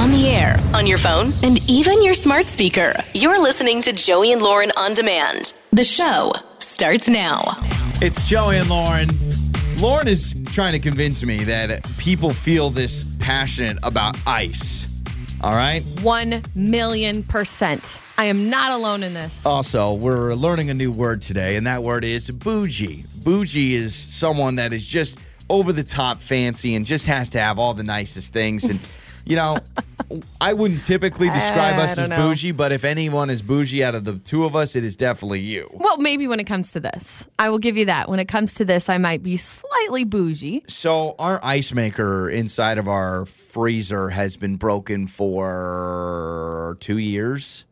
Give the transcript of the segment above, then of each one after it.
on the air, on your phone, and even your smart speaker. You're listening to Joey and Lauren on demand. The show starts now. It's Joey and Lauren. Lauren is trying to convince me that people feel this passionate about ice. All right. One million percent. I am not alone in this. Also, we're learning a new word today, and that word is bougie. Bougie is someone that is just over the top fancy and just has to have all the nicest things. And, you know, I wouldn't typically describe I us as know. bougie, but if anyone is bougie out of the two of us, it is definitely you. well, maybe when it comes to this, I will give you that. When it comes to this, I might be slightly bougie. So our ice maker inside of our freezer has been broken for two years.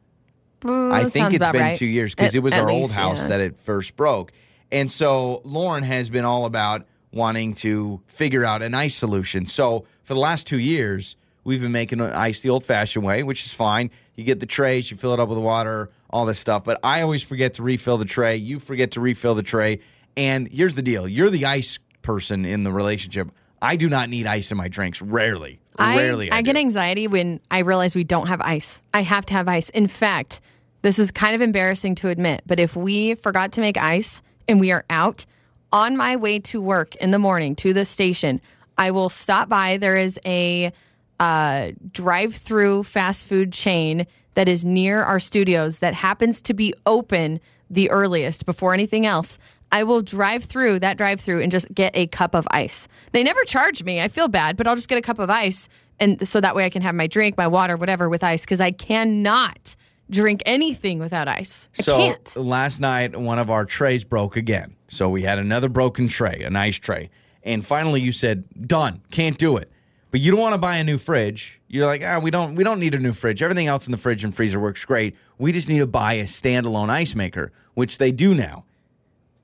Mm, I think it's been right. two years because it was our old house yeah. that it first broke. And so Lauren has been all about wanting to figure out an ice solution. So for the last two years, we've been making ice the old fashioned way, which is fine. You get the trays, you fill it up with water, all this stuff. But I always forget to refill the tray. You forget to refill the tray. And here's the deal you're the ice person in the relationship. I do not need ice in my drinks. Rarely. I, Rarely. I, get anxiety when I realize we don't have ice. I have to have ice. In fact, this is kind of embarrassing to admit, but if we forgot to make ice and we are out on my way to work in the morning to the station, I will stop by. There is a uh, drive-through fast food chain that is near our studios that happens to be open the earliest before anything else. I will drive through that drive through and just get a cup of ice. They never charge me. I feel bad, but I'll just get a cup of ice and so that way I can have my drink, my water, whatever with ice cuz I cannot drink anything without ice. I So can't. last night, one of our trays broke again. So we had another broken tray, an ice tray. And finally, you said, "Done, can't do it." But you don't want to buy a new fridge. You're like, ah, we don't, we don't need a new fridge. Everything else in the fridge and freezer works great. We just need to buy a standalone ice maker, which they do now.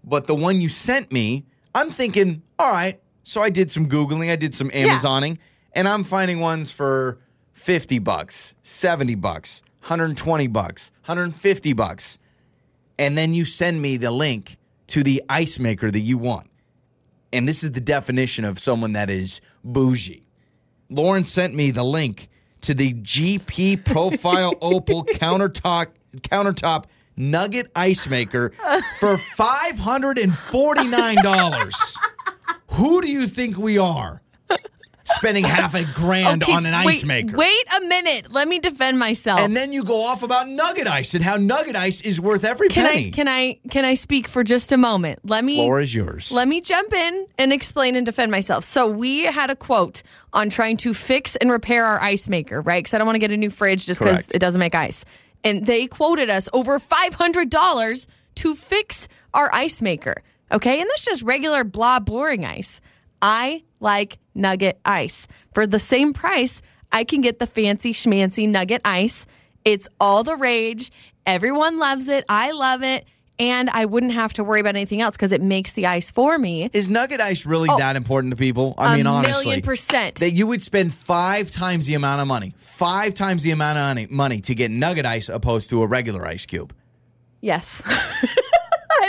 But the one you sent me, I'm thinking, all right. So I did some googling, I did some Amazoning, and I'm finding ones for 50 bucks, 70 bucks, 120 bucks, 150 bucks. And then you send me the link to the ice maker that you want. And this is the definition of someone that is bougie. Lauren sent me the link to the GE Profile Opal countertop countertop nugget ice maker for $549. Who do you think we are? Spending half a grand Okay, on an ice wait, maker. Wait a minute. Let me defend myself. And then you go off about nugget ice and how nugget ice is worth every can penny. I can I can I speak for just a moment? Let me Floor is yours. Let me jump in and explain and defend myself. So we had a quote on trying to fix and repair our ice maker, right? Because I don't want to get a new fridge just because it doesn't make ice. And they quoted us over five hundred dollars to fix our ice maker. Okay, and that's just regular blah boring ice. I like nugget ice for the same price. I can get the fancy schmancy nugget ice. It's all the rage. Everyone loves it. I love it. And I wouldn't have to worry about anything else because it makes the ice for me. is nugget ice really oh. that important to people? I Oh. Mean, honestly. million percent. That you would spend five times the amount of money, five times the amount of money to get nugget ice opposed to a regular ice cube. Yes.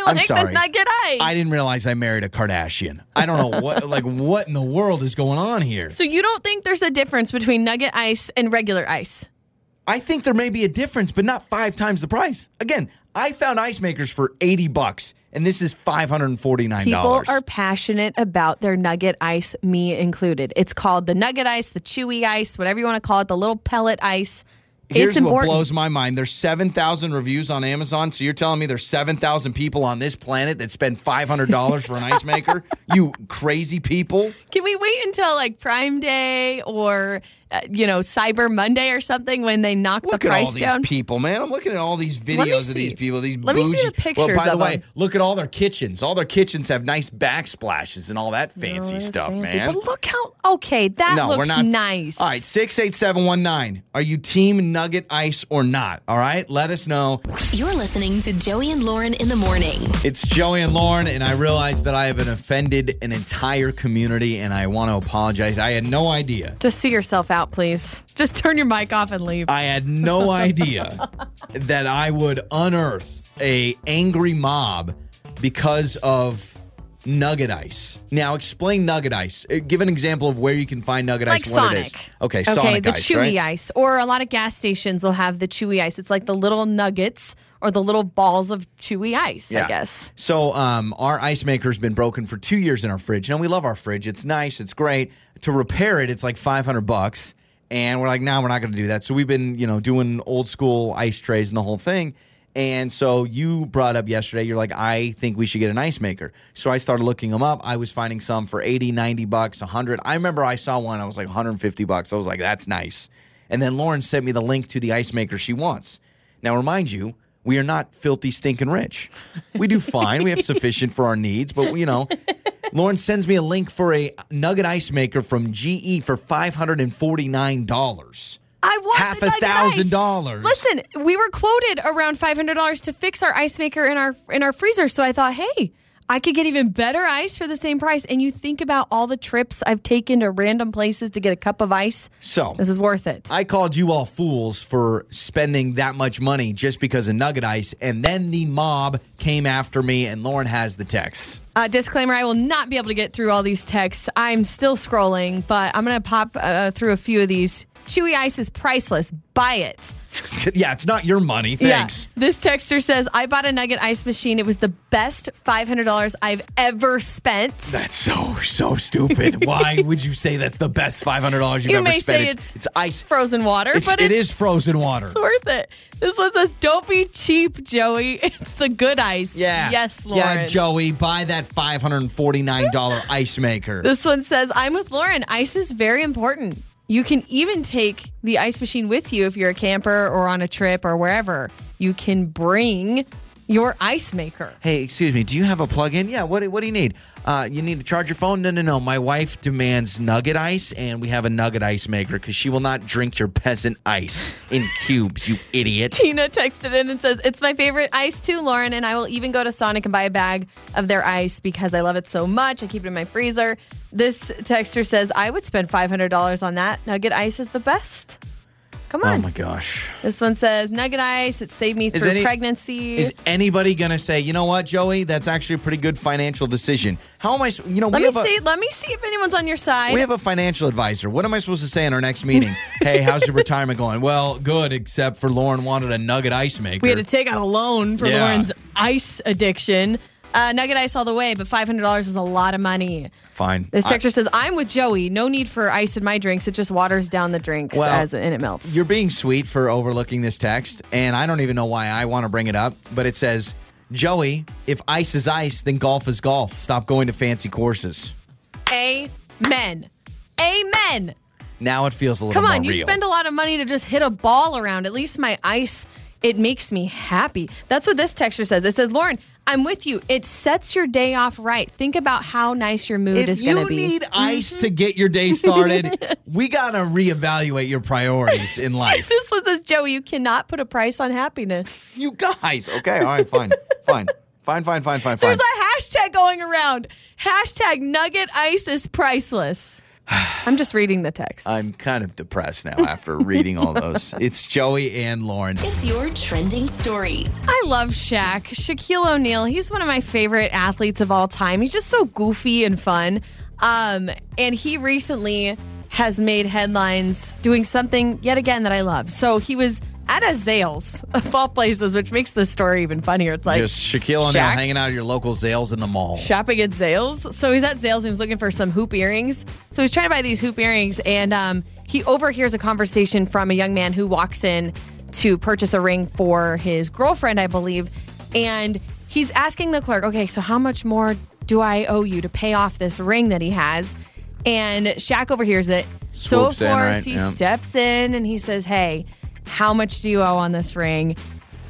I I'm sorry. the nugget ice. I didn't realize I married a Kardashian. I don't know what, like, what in the world is going on here? so you don't think there's a difference between nugget ice and regular ice? I think there may be a difference, but not five times the price. Again, I found ice makers for 80 bucks, and this is $549. People are passionate about their nugget ice, me included. It's called the nugget ice, the chewy ice, whatever you want to call it, the little pellet ice. Here's it's what blows my mind. There's 7,000 reviews on Amazon. So you're telling me there's 7,000 people on this planet that spend $500 for an ice maker? You crazy people. Can we wait until like Prime Day or uh, you know Cyber Monday or something when they knock Look the at all price these down? people, man. I'm looking at all these videos of these people. These Let me see bougie- the pictures Well, by the way, them. look at all their kitchens. All their kitchens have nice backsplashes and all that fancy Oh, stuff, fancy. man. But look how okay that no, looks we're not nice. All right, six eight seven one nine. Are you team Nugget Ice or not? All right, let us know. You're listening to Joey and Lauren in the morning. It's Joey and Lauren, and I realize that I have been offended an entire community, and I want to apologize. I had no idea. Just see yourself out, please. Just turn your mic off and leave. I had no idea that I would unearth a angry mob because of nugget ice. Now, explain nugget ice. Uh, Give an example of where you can find nugget Like ice. it Sonic. Okay, Okay, Sonic the ice, chewy right? ice. Or a lot of gas stations will have the chewy ice. It's like the little nuggets or the little balls of chewy ice, I guess. So um, our ice maker's been broken for two years in our fridge. Now we love our fridge. It's nice. It's great. To repair it, it's like five hundred bucks. And we're like, no, we're not going to do that. So we've been, you know, doing old school ice trays and the whole thing. And so you brought up yesterday, you're like, I think we should get an ice maker. So I started looking them up. I was finding some for 80, 90 bucks, 100. I remember I saw one, I was like 150 bucks. I was like, that's nice. And then Lauren sent me the link to the ice maker she wants. Now, remind you, we are not filthy, stinking rich. We do fine. we have sufficient for our needs, but you know, Lauren sends me a link for a nugget ice maker from GE for five hundred and forty nine dollars. I want Half a thousand dollars. Listen, we were quoted around five hundred dollars to fix our ice maker in our in our freezer. So I thought, hey, I could get even better ice for the same price. And you think about all the trips I've taken to random places to get a cup of ice. So This is worth it. I called you all fools for spending that much money just because of nugget ice, and then the mob came after me, and Lauren has the text. Uh, disclaimer: I will not be able to get through all these texts. I'm still scrolling, but I'm going to pop uh, through a few of these. Chewy ice is priceless. Buy it. yeah, it's not your money. Thanks. Yeah. This texter says, I bought a Nugget ice machine. It was the best $500 I've ever spent. That's so so stupid. Why would you say that's the best five hundred dollars you've You ever may spent? say it's, it's ice. Frozen water, It's, but it it's is frozen water. worth it. This one says, Don't be cheap, Joey. It's the good ice. Yeah. Yes, Lauren. Yeah, Joey, buy that five hundred and forty nine dollar ice maker. This one says, I'm with Lauren. Ice is very important. You can even take the ice machine with you if you're a camper or on a trip or wherever. You can bring your ice maker. Hey, excuse me. Do you have a plug-in? Yeah. What What do you need? Uh, you need to charge your phone? No, no, no. My wife demands nugget ice, and we have a nugget ice maker because she will not drink your peasant ice in cubes. You idiot. Tina texted in and says, It's my favorite ice too, Lauren, and I will even go to Sonic and buy a bag of their ice because I love it so much. I keep it in my freezer. This texter says, I would spend $500 on that. Nugget ice is the best. Come oh on. Oh my gosh. this one says, Nugget ice, it saved me through any- pregnancy. Is anybody gonna say, you know what, Joey? That's actually a pretty good financial decision. How am I, You know, let we me have a. Let me see if anyone's on your side. We have a financial advisor. What am I supposed to say in our next meeting? hey, how's your retirement going? Well, good, except for Lauren wanted a nugget ice maker. we had to take out a loan for Yeah. Lauren's ice addiction. Uh, nugget ice all the way, but $500 is a lot of money. Fine. This texter says, I'm with Joey. No need for ice in my drinks. It just waters down the drinks Well, as and it melts. You're being sweet for overlooking this text, and I don't even know why I want to bring it up, but it says, Joey, if ice is ice, then golf is golf. Stop going to fancy courses. Amen. Amen. Now it feels a little Come more on, you real. spend a lot of money to just hit a ball around. At least my ice, it makes me happy. That's what this texture says. It says, Lauren, I'm with you. It sets your day off right. Think about how nice your mood if is going to be. If you need mm-hmm. ice to get your day started, we gotta reevaluate your priorities in life. this one says, Joey, you cannot put a price on happiness. you guys, okay, all right, fine, fine, fine, fine, fine, fine, fine. There's a hashtag going around. Hashtag nugget ice is priceless. I'm just reading the text. I'm kind of depressed now after reading all those. It's Joey and Lauren. It's your trending stories. I love Shaq. Shaquille O'Neal, he's one of my favorite athletes of all time. He's just so goofy and fun. Um, and he recently has made headlines doing something yet again that I love. So he was at a Zales of all places, which makes this story even funnier. It's like Just Shaquille O'Neal hanging out at your local Zales in the mall. shopping at Zales. So he's at Zales and he was looking for some hoop earrings. So he's trying to buy these hoop earrings and um, he overhears a conversation from a young man who walks in to purchase a ring for his girlfriend, I believe. And he's asking the clerk, okay, so how much more do I owe you to pay off this ring that he has? And Shaq overhears it. so of Swoops in, course right? he Yeah. steps in and he says, Hey, how much do you owe on this ring?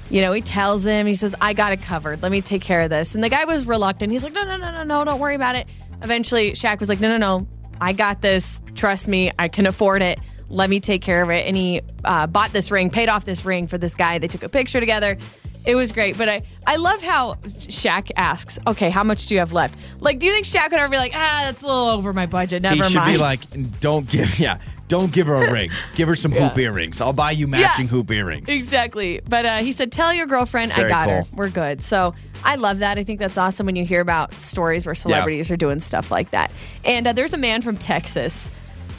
You know, he tells him, he says, I got it covered. Let me take care of this. And the guy was reluctant. He's like, no, no, no, no, no, don't worry about it. Eventually, Shaq was like, no, no, no, I got this. Trust me, I can afford it. Let me take care of it. And he uh, bought this ring, paid off this ring for this guy. They took a picture together. It was great. But I, I love how Shaq asks, okay, how much do you have left? Like, do you think Shaq would ever be like, ah, that's a little over my budget? Never mind. he should mind. be like, don't give, yeah, Don't give her a ring. Give her some hoop earrings. I'll buy you matching hoop earrings. Exactly. But uh, he said, tell your girlfriend I got her. We're good. So I love that. I think that's awesome when you hear about stories where celebrities are doing stuff like that. And uh, there's a man from Texas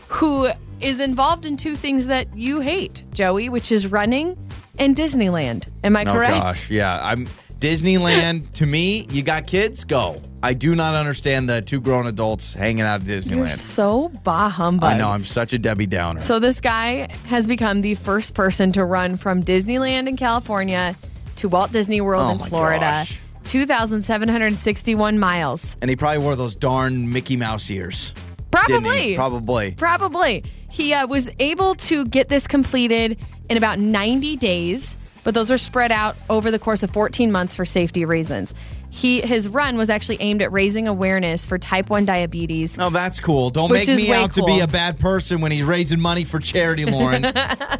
who is involved in two things that you hate, Joey, which is running and Disneyland. Am I correct? Oh correct? gosh, yeah. I'm Disneyland. to me, you got kids, go. I do not understand the two grown adults hanging out at Disneyland. You're so bah humbug. I know I'm such a Debbie Downer. So this guy has become the first person to run from Disneyland in California to Walt Disney World Oh in my Florida. gosh. 2,761 miles. and he probably wore those darn Mickey Mouse ears. Probably. Probably. Probably. He uh, was able to get this completed in about 90 days, but those are spread out over the course of 14 months for safety reasons. He his run was actually aimed at raising awareness for type 1 diabetes. Oh, that's cool. Don't make me out to be a bad person when he's raising money for charity, Lauren.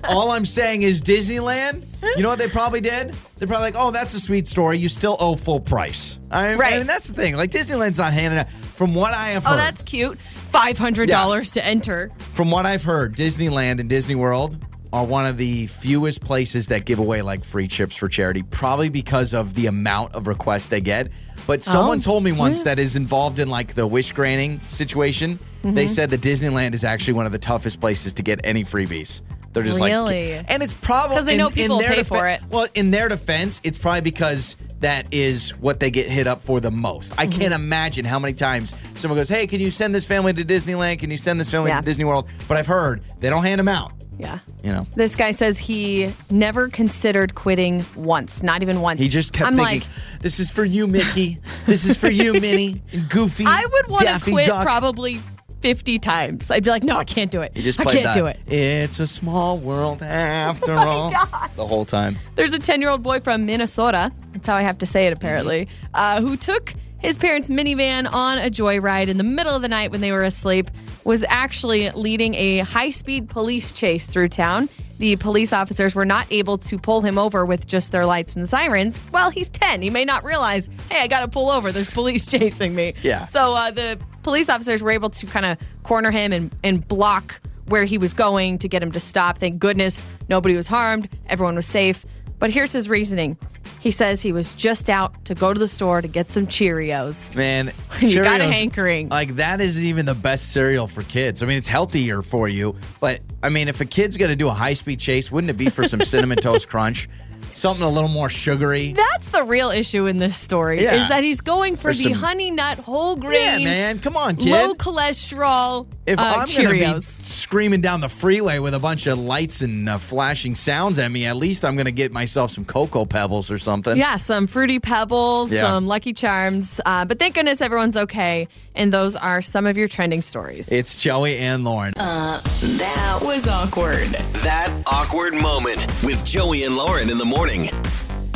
All I'm saying is Disneyland. You know what they probably did? They're probably like, "Oh, that's a sweet story. You still owe full price." I mean, Right. and that's the thing. Like Disneyland's not handing out. From what I have oh, heard, Oh, that's cute. $500 to enter. from what I've heard, Disneyland and Disney World are one of the fewest places that give away like free chips for charity, probably because of the amount of requests they get. But someone Oh, told me once yeah. that is involved in like the wish granting situation. Mm-hmm. They said that Disneyland is actually one of the toughest places to get any freebies. They're just Really? like, and it's probably because they know people their pay for it. Well, in their defense, it's probably because that is what they get hit up for the most. I Mm-hmm. can't imagine how many times someone goes, "Hey, can you send this family to Disneyland? Can you send this family Yeah. to Disney World?" But I've heard they don't hand them out. Yeah. You know, This guy says he never considered quitting once, not even once. he just kept I'm thinking, like, "This is for you, Mickey. this is for you, Minnie, and Goofy." I would want to Daffy quit Duck." probably 50 times. I'd be like, no, I can't do it. You just I played can't that. do it. It's a small world after Oh all. The whole time. There's a 10 year old boy from Minnesota, that's how I have to say it apparently, uh, who took his parents' minivan on a joyride in the middle of the night when they were asleep, was actually leading a high speed police chase through town. The police officers were not able to pull him over with just their lights and sirens. Well, he's 10. He may not realize, hey, I got to pull over. There's police chasing me. Yeah. So uh, the police officers were able to kind of corner him and, and block where he was going to get him to stop. Thank goodness nobody was harmed. Everyone was safe. But here's his reasoning. He says he was just out to go to the store to get some Cheerios. Man, You got a Cheerios, hankering. Like that isn't even the best cereal for kids. I mean, it's healthier for you, but I mean, if a kid's gonna do a high speed chase, wouldn't it be for some cinnamon toast crunch, something a little more sugary? That's the real issue in this story Yeah. is that he's going for Or the some- honey nut whole grain, Yeah, man, come on, kid. low cholesterol if uh, I'm gonna be screaming down the freeway with a bunch of lights and uh, flashing sounds at me, at least I'm gonna get myself some cocoa pebbles or something. Yeah, some fruity pebbles, Yeah. some Lucky Charms. Uh, but thank goodness everyone's okay. And those are some of your trending stories. It's Joey and Lauren. That was awkward. That awkward moment with Joey and Lauren in the morning.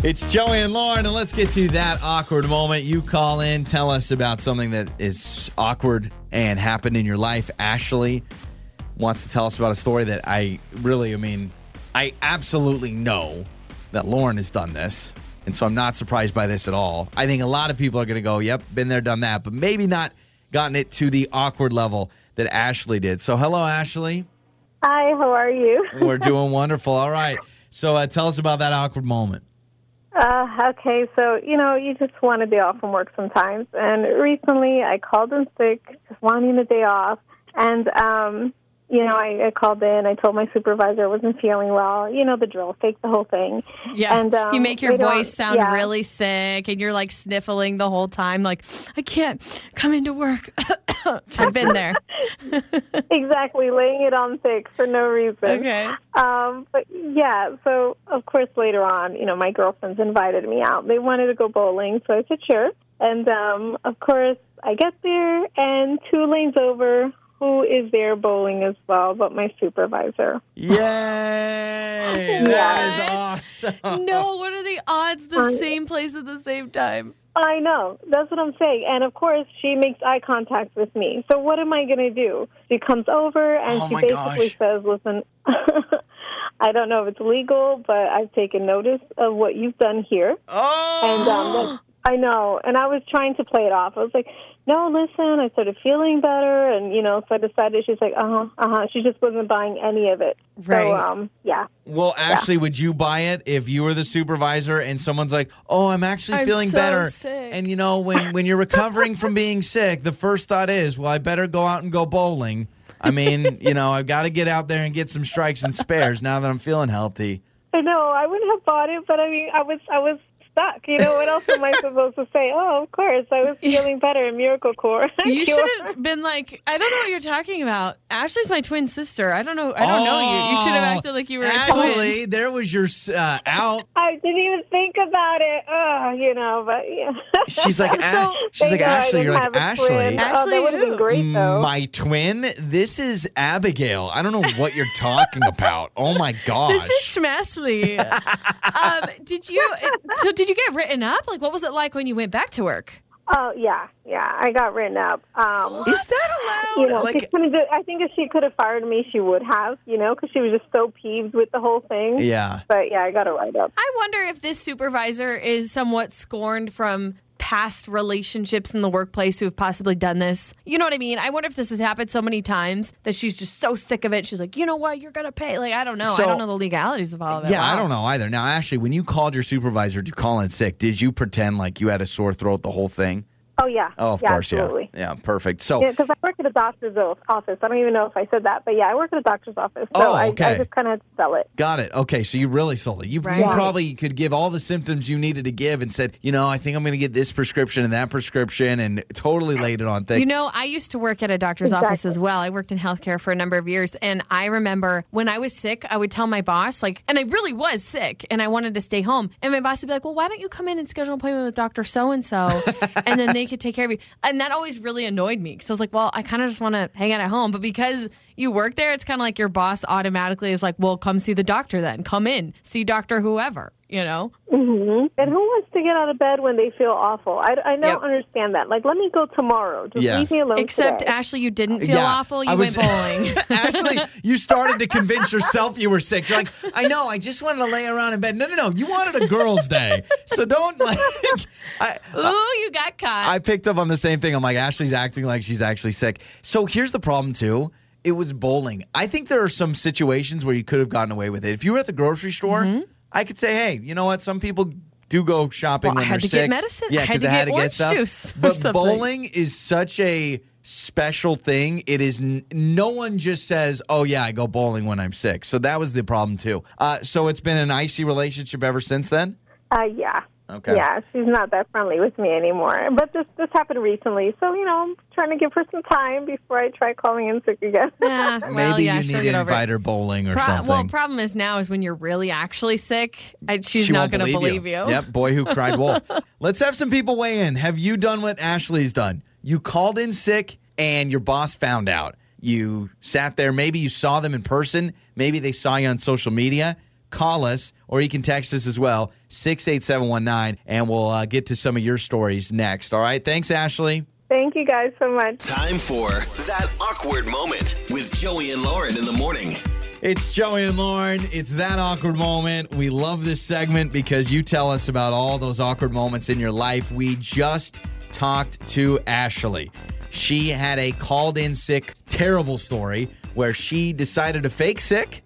It's Joey and Lauren, and let's get to that awkward moment. You call in, tell us about something that is awkward and happened in your life. Ashley wants to tell us about a story that I really, I mean, I absolutely know that Lauren has done this. And so I'm not surprised by this at all. I think a lot of people are going to go, yep, been there, done that, but maybe not gotten it to the awkward level that Ashley did. So, hello, Ashley. Hi, how are you? We're doing wonderful. All right. So, uh, tell us about that awkward moment. Uh, okay, so you know, you just want a day off from work sometimes. And recently, I called in sick, just wanting a day off. And um, you know, I, I called in. I told my supervisor I wasn't feeling well. You know the drill, fake the whole thing. Yeah. And, um, you make your voice sound yeah. really sick and you're like sniffling the whole time, like, I can't come into work. I've been there. exactly, laying it on thick for no reason. Okay. Um, but yeah, so of course later on, you know, my girlfriends invited me out. They wanted to go bowling, so I said sure. And um, of course, I get there, and two lanes over, who is there bowling as well, but my supervisor. Yay! That is awesome. No, what are the odds the same place at the same time? I know. That's what I'm saying. And of course, she makes eye contact with me. So what am I going to do? She comes over and Oh, she basically gosh. says, "Listen, I don't know if it's legal, but I've taken notice of what you've done here." Oh, And um, I know. And I was trying to play it off. I was like, no, listen, I started feeling better. And, you know, so I decided she's like, uh huh, uh huh. She just wasn't buying any of it. Right. So, um, yeah. Well, Ashley, would you buy it if you were the supervisor and someone's like, "Oh, I'm actually I'm feeling so better," sick. and you know, when when you're recovering from being sick, the first thought is, "Well, I better go out and go bowling." I mean, you know, I've got to get out there and get some strikes and spares now that I'm feeling healthy. I know. I wouldn't have bought it, but I mean, I was, I was stuck. You know, what else am I supposed to say? Oh, of course, I was feeling better in Miracle Core. You should have been like, I don't know what you're talking about. Ashley's my twin sister. I don't know. I don't know you. You should have acted like you were a twin. Oh, Ashley, there was your uh, out. I didn't even think about it. Oh, you know, but yeah. She's like, So- "A- she's like Thank God I Ashley. You're like have a Ashley. Oh, Ashley that would have been great, though. My twin. This is Abigail. I don't know what you're talking about. Oh my gosh. This is Schmashley. um, did you? So did you get written up? Like, what was it like when you went back to work? Oh yeah, yeah. I got written up. Um, Is that you allowed? know, like, she do, I think if she could have fired me, she would have. You know, because she was just so peeved with the whole thing. yeah. But yeah, I got a write up. I wonder if this supervisor is somewhat scorned from past relationships in the workplace who have possibly done this. You know what I mean? I wonder if this has happened so many times that she's just so sick of it. She's like, you know what? You're gonna pay. Like, I don't know. So- I don't know the legalities of all of it. Yeah, I don't know either. Now, Ashley, when you called your supervisor to call in sick, did you pretend like you had a sore throat the whole thing? Oh yeah. Oh, of yeah, course, absolutely. yeah. Yeah, perfect. So, Yeah, because I work at a doctor's office. I don't even know if I said that, but yeah, I work at a doctor's office. So Oh, I, okay. I just kind of sell it. got it. Okay, so you really sold it. You, you Right. probably could give all the symptoms you needed to give and said, you know, I think I'm going to get this prescription and that prescription and totally laid it on thick. You know, I used to work at a doctor's office as well. I worked in healthcare for a number of years. And I remember when I was sick, I would tell my boss, like, and I really was sick and I wanted to stay home. And my boss would be like, well, why don't you come in and schedule an appointment with Dr. So and so? And then they could take care of you. And that always really annoyed me because I was like, well, I kind of just want to hang out at home. But because you work there, it's kind of like your boss automatically is like, well, come see the doctor then. Come in, see Dr. Whoever, you know? hmm And who wants to get out of bed when they feel awful? I, I don't Yep. understand that. Like, let me go tomorrow. Just Yeah. leave me alone. Except, today. Ashley, you didn't feel Yeah, awful. You I was- went bowling. Ashley, you started to convince yourself you were sick. You're like, I know, I just wanted to lay around in bed. No, no, no. You wanted a girl's day. So don't like I Ooh, you got caught. I picked up on the same thing. I'm like, Ashley's acting like she's actually sick. So here's the problem too. It was bowling. I think there are some situations where you could have gotten away with it. If you were at the grocery store, I could say, hey, you know what? Some people do go shopping. Well, when I had they're to get sick. medicine. Yeah, I had because to they had get to get orange stuff. juice But something. bowling is such a special thing. It is n- no one just says, "Oh yeah, I go bowling when I'm sick." So that was the problem too. Uh, so it's been an icy relationship ever since then. Uh, yeah. Okay. Yeah, she's not that friendly with me anymore. But this this happened recently, so you know, I'm trying to give her some time before I try calling in sick again. Yeah, well, Maybe yeah, you need to invite her bowling or Pro- something. well, problem is now is when you're really actually sick, I, she's She not won't going to believe you. Yep, boy who cried wolf. Let's have some people weigh in. Have you done what Ashley's done? You called in sick and your boss found out. You sat there, maybe you saw them in person, maybe they saw you on social media. Call us or you can text us as well, 68719, and we'll uh, get to some of your stories next. All right. Thanks, Ashley. Thank you guys so much. Time for that awkward moment with Joey and Lauren in the morning. It's Joey and Lauren. It's that awkward moment. We love this segment because you tell us about all those awkward moments in your life. We just talked to Ashley. She had a called in sick, terrible story where she decided to fake sick,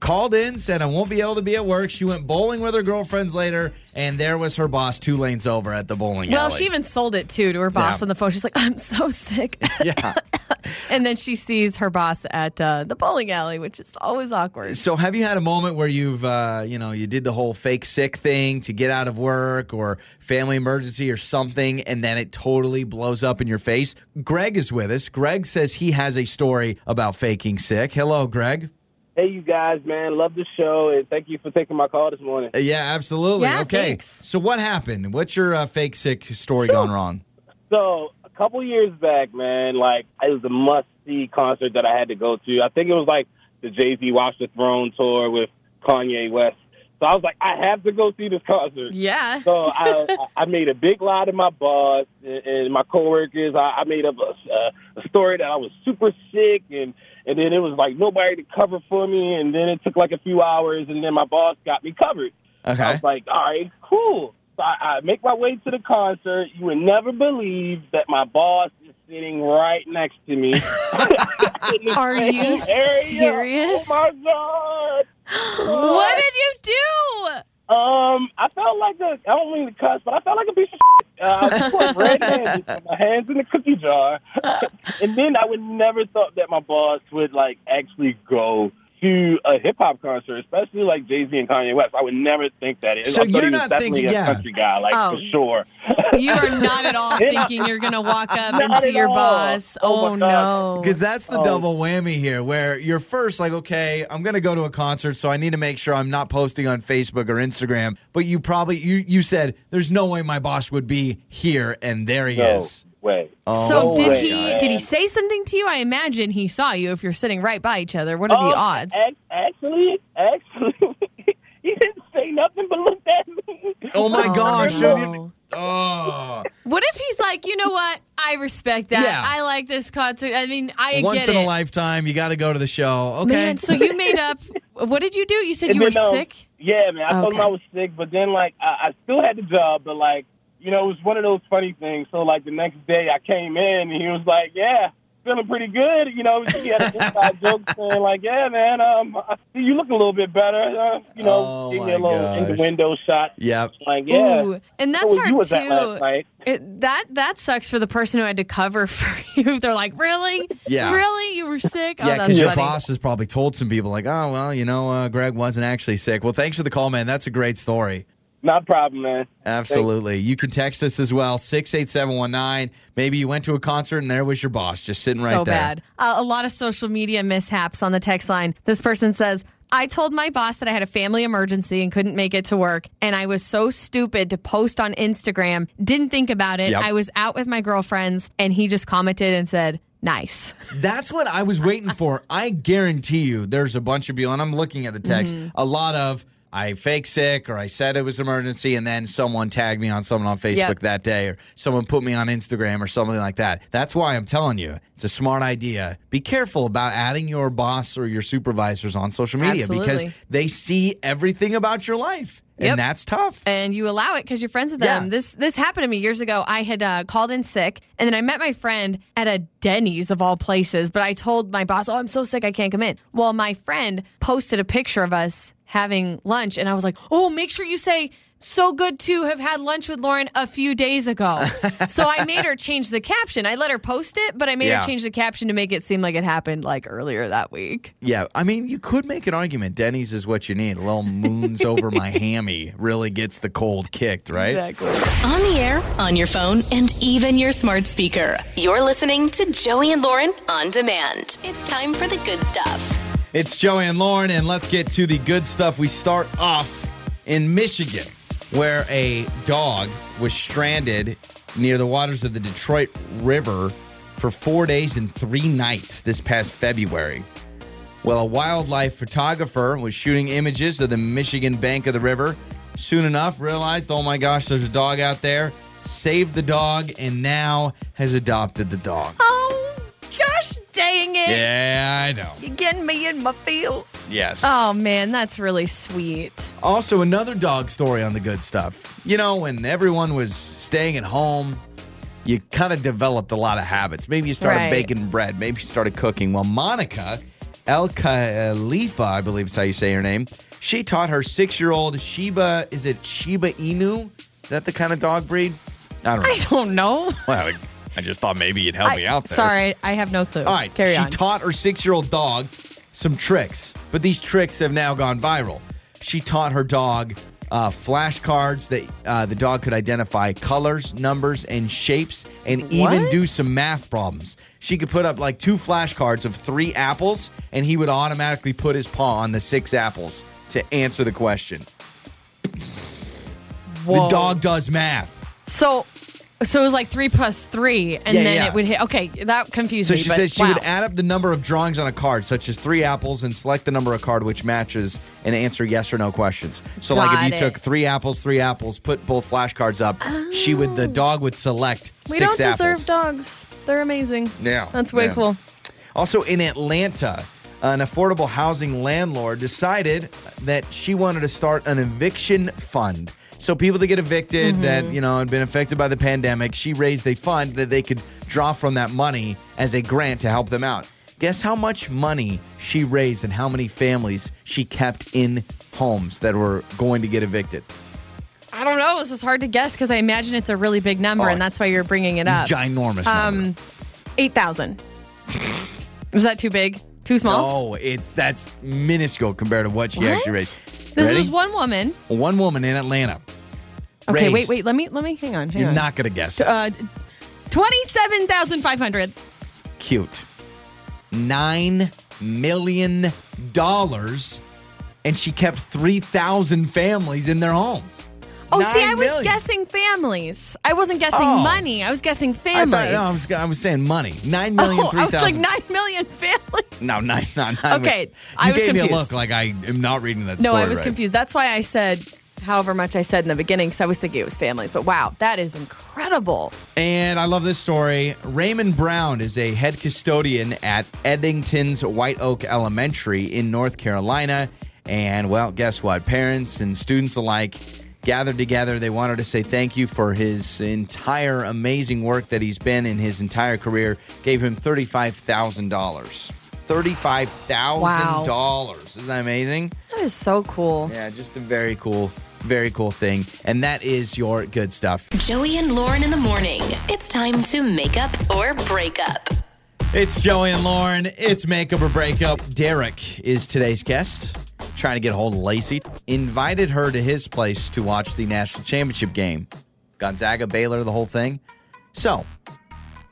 called in, said, I won't be able to be at work. She went bowling with her girlfriends later, and there was her boss two lanes over at the bowling Well, alley. Well, she even sold it too to her boss Yeah. on the phone. She's like, "I'm so sick," yeah. and then she sees her boss at uh, the bowling alley, which is always awkward. So have you had a moment where you've uh, you know, you did the whole fake sick thing to get out of work or family emergency or something and then it totally blows up in your face? Greg is with us. Greg says he has a story about faking sick. Hello, Greg. Hey, you guys, man. Love the show, and thank you for taking my call this morning. Uh, Yeah, absolutely. Yeah, okay. thanks. So what happened? What's your uh, fake sick story gone wrong? So, a couple years back, man, like, it was a must see concert that I had to go to. I think it was like the Jay Z Watch the Throne tour with Kanye West. So, I was like, I have to go see this concert. Yeah. So I, I made a big lie to my boss and, and my coworkers. I, I made up a, a, a story that I was super sick, and and then it was like nobody to cover for me. And then it took like a few hours, and then my boss got me covered. Okay. I Okay. was like, all right, cool. So I, I make my way to the concert. You would never believe that my boss is sitting right next to me. Are you serious? Oh my god! What did you do? Um, I felt like a, I don't mean to cuss, but I felt like a piece of shit. Uh, I was red-handed, my hands in the cookie jar, and then I would never thought that my boss would like actually go to a hip hop concert, especially like Jay Z and Kanye West. I would never think that. So I you're not thinking- a yeah. country guy, like Oh. for sure. You are not at all thinking you're gonna walk up and see your all. boss. Oh, Oh, no. Because that's the Oh. double whammy here, where you're first like, okay, I'm gonna go to a concert, so I need to make sure I'm not posting on Facebook or Instagram. But you probably you you said there's no way my boss would be here, and there he No is. Way. Oh, So No did way, he man. did he say something to you? I imagine he saw you if you're sitting right by each other. What are the Um, odds? ac- Actually, actually, he didn't say nothing but looked at me. Oh my Oh, gosh! no. Oh, What if he's like, you know what? I respect that. Yeah. I like this concert. I mean, I once get in it. a lifetime, you got to go to the show. Okay. Man, so you made up. What did you do? You said And you were um, sick. Yeah, man. I told him I was sick, but then like I, I still had the job, but like you know, it was one of those funny things. So like the next day, I came in and he was like, "Yeah, feeling pretty good." You know, he had an inside joke saying like, "Yeah, man, um, I see you look a little bit better." Uh, you know, Oh, gave me a little gosh. in the window shot. yep. Like, yeah. Ooh, and that's you hard was at last too. night. It, that that sucks for the person who had to cover for you. They're like, really? Yeah. Really? You were sick? Oh, Yeah, that's because your funny. boss has probably told some people like, oh well, you know, uh, Greg wasn't actually sick. Well, thanks for the call, man. That's a great story. Not a problem, man. Absolutely. You can text us as well, 68719. Maybe you went to a concert and there was your boss just sitting right so there. bad. Uh, a lot of social media mishaps on the text line. This person says, I told my boss that I had a family emergency and couldn't make it to work. And I was so stupid to post on Instagram, didn't think about it. Yep. I was out with my girlfriends and he just commented and said, nice. That's what I was waiting for. I guarantee you there's a bunch of people, and I'm looking at the text, Mm-hmm. a lot of I fake sick or I said it was an emergency and then someone tagged me on someone on Facebook Yep. that day or someone put me on Instagram or something like that. That's why I'm telling you, it's a smart idea. Be careful about adding your boss or your supervisors on social media because they see everything about your life. Yep. And that's tough. and you allow it because you're friends with them. Yeah. This this happened to me years ago. I had uh, called in sick, and then I met my friend at a Denny's of all places. But I told my boss, "Oh, I'm so sick, I can't come in." Well, my friend posted a picture of us having lunch, and I was like, "Oh, make sure you say." So good to have had lunch with Lauren a few days ago. so I made her change the caption. I let her post it, but I made Yeah. her change the caption to make it seem like it happened like earlier that week. Yeah, I mean, you could make an argument. Denny's is what you need. A little moons over my hammy really gets the cold kicked, right? Exactly. On the air, on your phone, and even your smart speaker. You're listening to Joey and Lauren on demand. It's time for the good stuff. It's Joey and Lauren, and let's get to the good stuff. We start off in Michigan, where a dog was stranded near the waters of the Detroit River for four days and three nights this past February. Well, a wildlife photographer was shooting images of the Michigan bank of the river. Soon enough, realized, oh my gosh, there's a dog out there. Saved the dog, and now has adopted the dog. Oh, gosh dang it. Yeah, I know. You're getting me in my feels. Yes. Oh man, that's really sweet. Also, another dog story on the good stuff. You know, when everyone was staying at home, you kind of developed a lot of habits. Maybe you started Right. baking bread. Maybe you started cooking. Well, Monica El Khalifa, I believe is how you say her name, she taught her six year old Shiba, is it Shiba Inu? Is that the kind of dog breed? I don't know. I don't know. well, I just thought maybe you'd help me out there. Sorry, I have no clue. All right. carry on. she on. taught her six year old dog some tricks, but these tricks have now gone viral. She taught her dog uh, flashcards that uh, the dog could identify colors, numbers, and shapes, and even What? do some math problems. She could put up like two flashcards of three apples, and he would automatically put his paw on the six apples to answer the question. Whoa. The dog does math. So, so it was like three plus three, and Yeah, then yeah. it would hit. Okay, that confused So me. she but said she wow. would add up the number of drawings on a card, such as three apples, and select the number of card which matches and answer yes or no questions. So, like Got if you it. took three apples, three apples, put both flashcards up, she would the oh. dog would select We six don't apples. deserve dogs. They're amazing. Yeah, That's way yeah. cool. Also in Atlanta, an affordable housing landlord decided that she wanted to start an eviction fund. So people that get evicted that, Mm-hmm. you know, had been affected by the pandemic, she raised a fund that they could draw from that money as a grant to help them out. Guess how much money she raised and how many families she kept in homes that were going to get evicted? I don't know. This is hard to guess because I imagine it's a really big number, Oh, and that's why you're bringing it up. Ginormous number. Um, eight thousand. Was that too big? Too small? No, it's that's minuscule compared to what she What? actually raised. This Ready? is one woman. One woman in Atlanta. Okay, wait, wait. Let me let me hang on. Hang You're on. not gonna guess. Uh, twenty-seven thousand five hundred. Cute. Nine million dollars, and she kept three thousand families in their homes. Oh, see, I was million. guessing families. I wasn't guessing Oh. money. I was guessing I families. thought no, I was, I was saying money. Nine oh, million, oh, three I was like thousand. nine million families. No, nine, nine, nine. Okay, You I was gave me a confused. look like I am not reading that. No, story I was right. confused. That's why I said however much I said in the beginning because I was thinking it was families. But wow, that is incredible. And I love this story. Raymond Brown is a head custodian at Edenton's White Oak Elementary in North Carolina. And well, guess what? Parents and students alike gathered together. They wanted to say thank you for his entire amazing work that he's been in his entire career. Gave him $35,000. $35,000. Isn't that amazing? That is so cool. Yeah, just a very cool, very cool thing. And that is your good stuff. Joey and Lauren in the morning. It's time to make up or break up. It's Joey and Lauren. It's makeup or breakup. Derek is today's guest. Trying to get a hold of Lacey. Invited her to his place to watch the national championship game. Gonzaga, Baylor, the whole thing. So,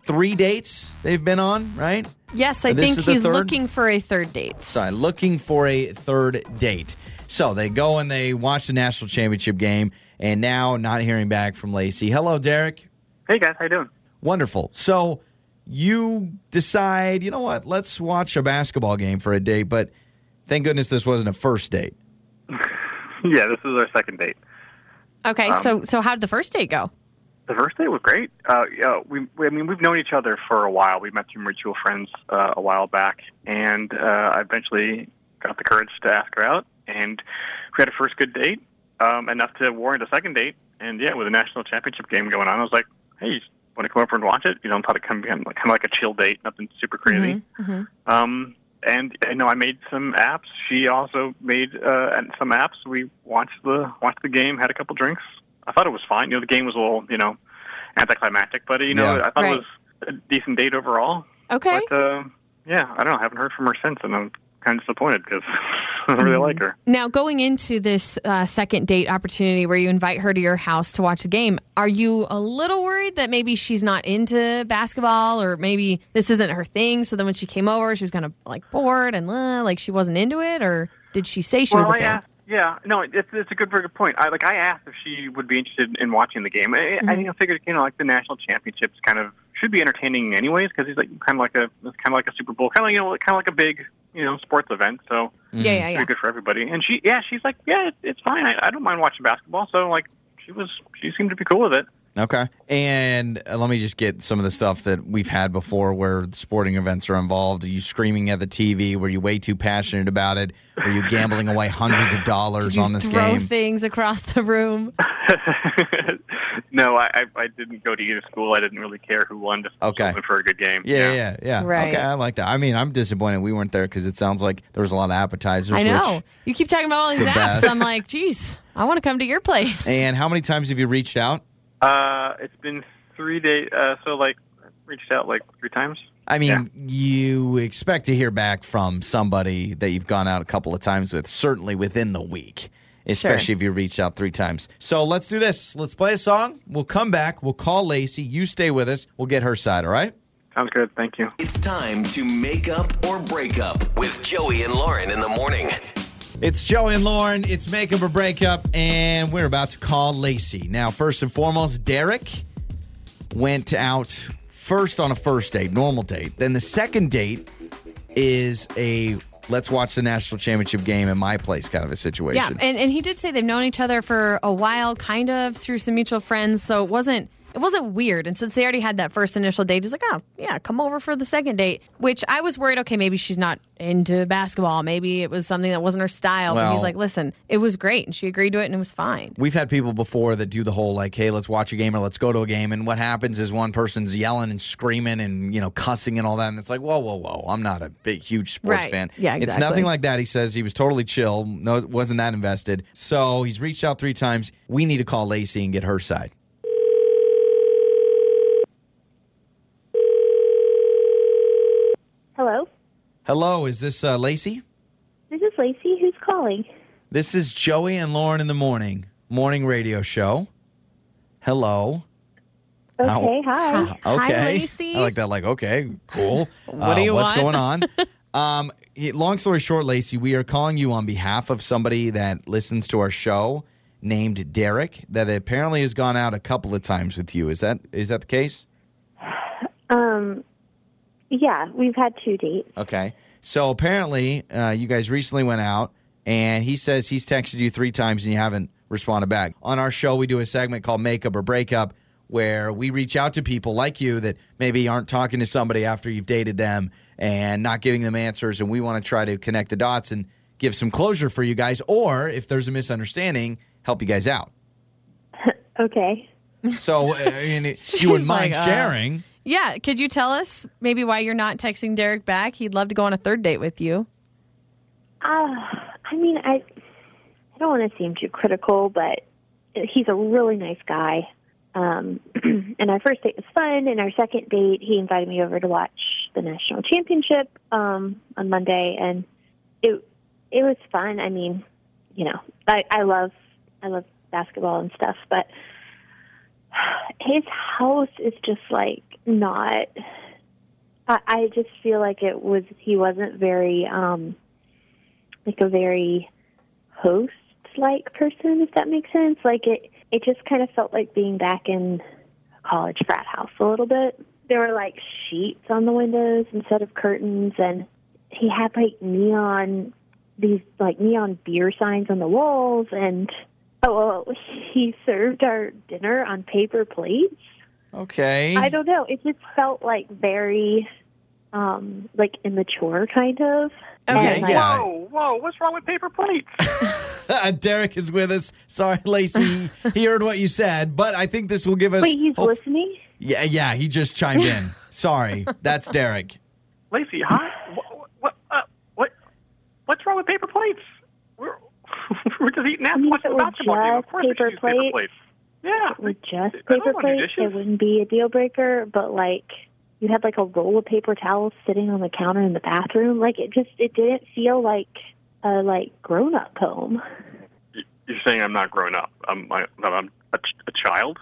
three dates they've been on, right? Yes, I This think he's third? looking for a third date. Sorry, looking for a third date. So they go and they watch the national championship game, and now not hearing back from Lacey. Hello, Derek. Hey guys, how you doing? Wonderful. So you decide, you know what? Let's watch a basketball game for a date, but thank goodness this wasn't a first date. Yeah, this is our second date. Okay, Um, so so how did the first date go? The first date was great. Uh, yeah, we, we, I mean, we've known each other for a while. We met through mutual friends uh, a while back, and uh, I eventually got the courage to ask her out, and we had a first good date, um, enough to warrant a second date. And yeah, with a national championship game going on, I was like, "Hey, you want to come over and watch it?" You know, I thought it kind of kind of like a chill date, nothing super crazy. Um, and you know, I made some apps. She also made uh, some apps. We watched the watched the game, had a couple drinks. I thought it was fine. You know, the game was a little, you know, anticlimactic, but you know, Yeah. I thought Right. it was a decent date overall. Okay. But uh, yeah, I don't know. I haven't heard from her since, and I'm kind of disappointed because I really like her. Now, going into this uh, second date opportunity where you invite her to your house to watch the game, are you a little worried that maybe she's not into basketball or maybe this isn't her thing? So then when she came over, she was kind of like bored and uh, like she wasn't into it? Or did she say she well, was a I fan? asked. Yeah, no, it's it's a good very good point. I like I asked if she would be interested in watching the game. I, I you know, figured you know like the national championships kind of should be entertaining anyways because he's like kind of like a it's kind of like a Super Bowl, kind of you know kind of like a big you know sports event. So Yeah, yeah, yeah. good for everybody. And she yeah she's like yeah it's, it's fine. I, I don't mind watching basketball. So like she was she seemed to be cool with it. Okay. And uh, let me just get some of the stuff that we've had before where sporting events are involved. Are you screaming at the TV? Were you way too passionate about it? Were you gambling away hundreds of dollars on this throw game? things across the room? no, I, I I didn't go to either school. I didn't really care who won. Just Okay. for a good game. Yeah, yeah, yeah. Right. Okay, I like that. I mean, I'm disappointed we weren't there because it sounds like there was a lot of appetizers. I know. you keep talking about all these the apps. best. I'm like, geez, I want to come to your place. and how many times have you reached out? Uh, it's been three days. Uh, so like reached out like three times. I mean, Yeah. you expect to hear back from somebody that you've gone out a couple of times with, certainly within the week, especially if you reached out three times. So let's do this. Let's play a song. We'll come back. We'll call Lacey. You stay with us. We'll get her side, all right? Sounds good. Thank you. It's time to make up or break up with Joey and Lauren in the morning. It's Joey and Lauren. It's Makeup or Breakup, and we're about to call Lacey. Now, first and foremost, Derek went out first on a first date, normal date. Then the second date is a let's watch the national championship game in my place kind of a situation. Yeah, and, and he did say they've known each other for a while, kind of through some mutual friends. So it wasn't it wasn't weird. And since they already had that first initial date, he's like, oh, yeah, come over for the second date, which I was worried, okay, maybe she's not into basketball. Maybe it was something that wasn't her style. but he's like, listen, it was great. And she agreed to it and it was fine. We've had people before that do the whole like, hey, let's watch a game or let's go to a game. And what happens is one person's yelling and screaming and, you know, cussing and all that. And it's like, whoa, whoa, whoa. I'm not a big, huge sports Right. fan. Yeah, exactly. It's nothing like that. He says he was totally chill. No, wasn't that invested. So he's reached out three times. We need to call Lacey and get her side. Hello, Hello, is this uh, Lacey? this is Lacey. Who's calling? This is Joey and Lauren in the morning, morning radio show. Hello. How- Okay, hi. Okay. Lacey. I like that. Like, okay, cool. What do you want? what's want? going on? um, he- long story short, Lacey, we are calling you on behalf of somebody that listens to our show named Derek that apparently has gone out a couple of times with you. Is that is that the case? Um, yeah, we've had two dates. Okay. So apparently, uh, you guys recently went out, and he says he's texted you three times and you haven't responded back. On our show, we do a segment called Make Up or Break Up, where we reach out to people like you that maybe aren't talking to somebody after you've dated them and not giving them answers, and we want to try to connect the dots and give some closure for you guys, or if there's a misunderstanding, help you guys out. Okay. So, uh, I mean, you wouldn't She's mind like, uh, sharing. Yeah. Could you tell us maybe why you're not texting Derek back? He'd love to go on a third date with you. Uh, I mean, I I don't want to seem too critical, but he's a really nice guy. Um, and our first date was fun, and our second date, he invited me over to watch the national championship um, on Monday, and it it was fun. I mean, you know, I, I love I love basketball and stuff, but his house is just like not. I, I just feel like it was he wasn't very um like a very host like person if that makes sense like it it just kind of felt like being back in a college frat house a little bit there were like sheets on the windows instead of curtains and he had like neon these like neon beer signs on the walls and oh well, he served our dinner on paper plates Okay. I don't know. It just felt like very, um, like immature, kind of. Okay, And, like, yeah. Whoa, whoa, what's wrong with paper plates? Derek is with us. Sorry, Lacey. he heard what you said, but I think this will give us. Wait, he's hope- listening. Yeah, yeah. He just chimed in. Sorry, that's Derek. Lacey, huh? What, what, uh, what, what's wrong with paper plates? We're, just eating I watching if it were basketball game. Of just course we should paper plate- plates. Yeah. Just I paper plates, it wouldn't be a deal breaker. But like, you had like a roll of paper towels sitting on the counter in the bathroom. Like, it just it didn't feel like a like grown up home. You're saying I'm not grown up. I'm, I, I'm a, ch- a child?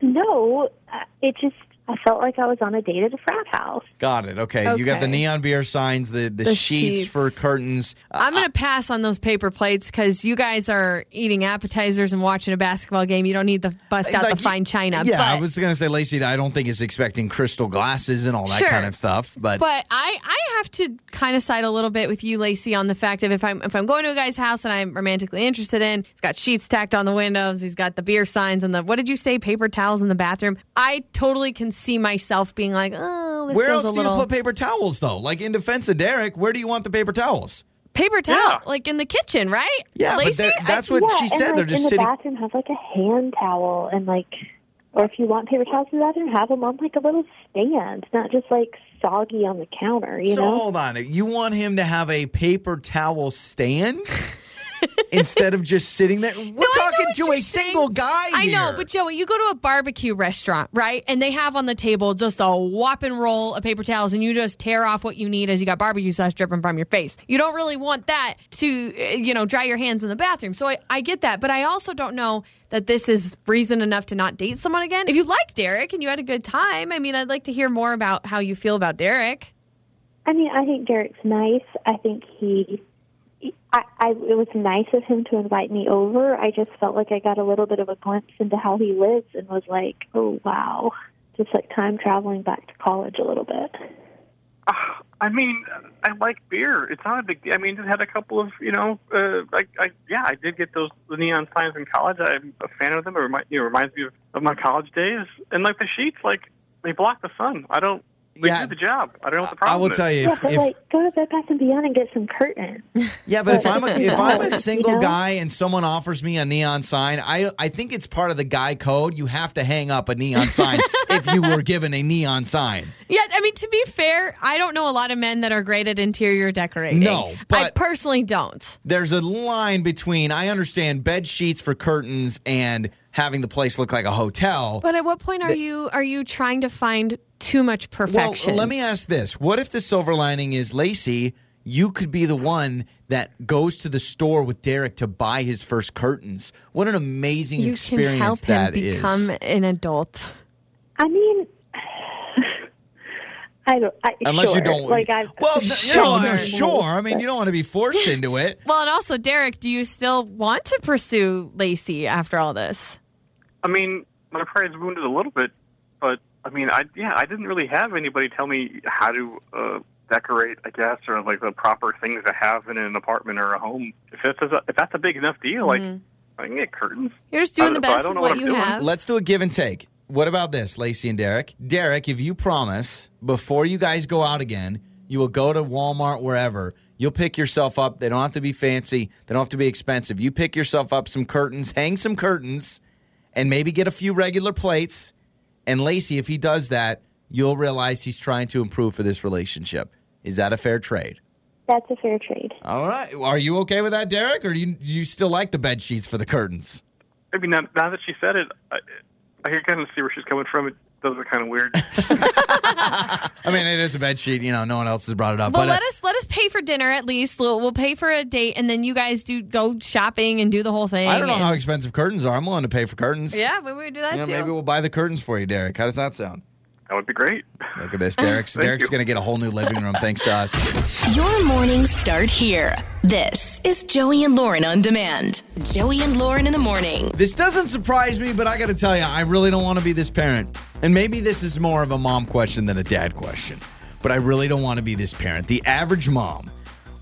No, uh, it just I felt like I was on a date at a frat house. Got it. Okay. You got the neon beer signs, the the, The sheets, sheets. for curtains. Uh, I'm going to pass on those paper plates because you guys are eating appetizers and watching a basketball game. You don't need to bust out like, the fine china. Yeah, but, I was gonna say, Lacey. I don't think is expecting crystal glasses and all that Sure. kind of stuff. But, But I, I have to kind of side a little bit with you, Lacey, on the fact of if I'm if I'm going to a guy's house that I'm romantically interested in, he's got sheets tacked on the windows, he's got the beer signs and the what did you say, paper towels in the bathroom. I totally can see myself being like, oh, this where feels else a do you put paper towels though? Like in defense of Derek, where do you want the paper towels? paper towel, Yeah. like in the kitchen, right? Yeah, but Lacey, they're- that's what yeah, she and, said. like, They're just sitting in the sitting. bathroom. Have like a hand towel and like, or if you want paper towels in the bathroom, have them on like a little stand, not just like soggy on the counter. You so know? hold on. You want him to have a paper towel stand instead of just sitting there? We're No, talking to a saying. single guy. I know, but Joey, you go to a barbecue restaurant, right? And they have on the table just a whopping roll of paper towels, and you just tear off what you need as you got barbecue sauce dripping from your face. You don't really want that to, uh, you know, dry your hands in the bathroom. So I, I get that, but I also don't know that this is reason enough to not date someone again. If you like Derek and you had a good time, I mean, I'd like to hear more about how you feel about Derek. I mean, I think Derek's nice. I think he. I, I it was nice of him to invite me over. I just felt like I got a little bit of a glimpse into how he lives and was like, "Oh wow." Just like time traveling back to college a little bit. I mean, I like beer. It's not a big deal. I mean, just had a couple of, you know, uh, I, I, yeah, I did get those the neon signs in college. I'm a fan of them. It, remind, you know, reminds me of, of my college days. And like the sheets, like they block the sun. I don't. They Yeah. do the job. I don't know what the I problem will is. tell you Yeah, if, but if like, go to Bed Bath and Beyond and get some curtains. Yeah, but if I'm a, if I'm a You single know? guy and someone offers me a neon sign, I I think it's part of the guy code. You have to hang up a neon sign if you were given a neon sign. Yeah, I mean, to be fair, I don't know a lot of men that are great at interior decorating. No, I personally don't. There's a line between I understand bed sheets for curtains and having the place look like a hotel. But at what point are you are you trying to find too much perfection? Well, let me ask this: What if the silver lining is Lacey? You could be the one that goes to the store with Derek to buy his first curtains. What an amazing you experience can help him that is. become an adult. I mean, I don't. I, Unless you don't. like. I well, th- you know, no, Sure. sure. I mean, you don't want to be forced into it. Well, and also, Derek, do you still want to pursue Lacey after all this? I mean, my pride is wounded a little bit, but I mean, I yeah, I didn't really have anybody tell me how to uh, decorate, I guess, or like the proper things to have in an apartment or a home. If that's a, if that's a big enough deal, like I can get curtains. You're just doing I- the best don't of what what you doing. have. Let's do a give and take. What about this, Lacey and Derek? Derek, if you promise before you guys go out again, you will go to Walmart, wherever. You'll pick yourself up. They don't have to be fancy. They don't have to be expensive. You pick yourself up some curtains, hang some curtains, and maybe get a few regular plates. And Lacey, if he does that, you'll realize he's trying to improve for this relationship. Is that a fair trade? That's a fair trade. All right. Are you okay with that, Derek, or do you, do you still like the bed sheets for the curtains? Maybe now, now that she said it, I, I can kind of see where she's coming from. It those are kind of weird. I mean, it is a bed sheet. You know, no one else has brought it up. Well, but uh, let us let us pay for dinner at least. We'll, we'll pay for a date, and then you guys do go shopping and do the whole thing. I don't know and- how expensive curtains are. I'm willing to pay for curtains. Yeah, we would do that You know, too. maybe we'll buy the curtains for you, Derek. How does that sound? That would be great. Look at this. Derek's Derek's going to get a whole new living room thanks to us. Your mornings start here. This is Joey and Lauren on demand. Joey and Lauren in the morning. This doesn't surprise me, but I got to tell you, I really don't want to be this parent. And maybe this is more of a mom question than a dad question. But I really don't want to be this parent. The average mom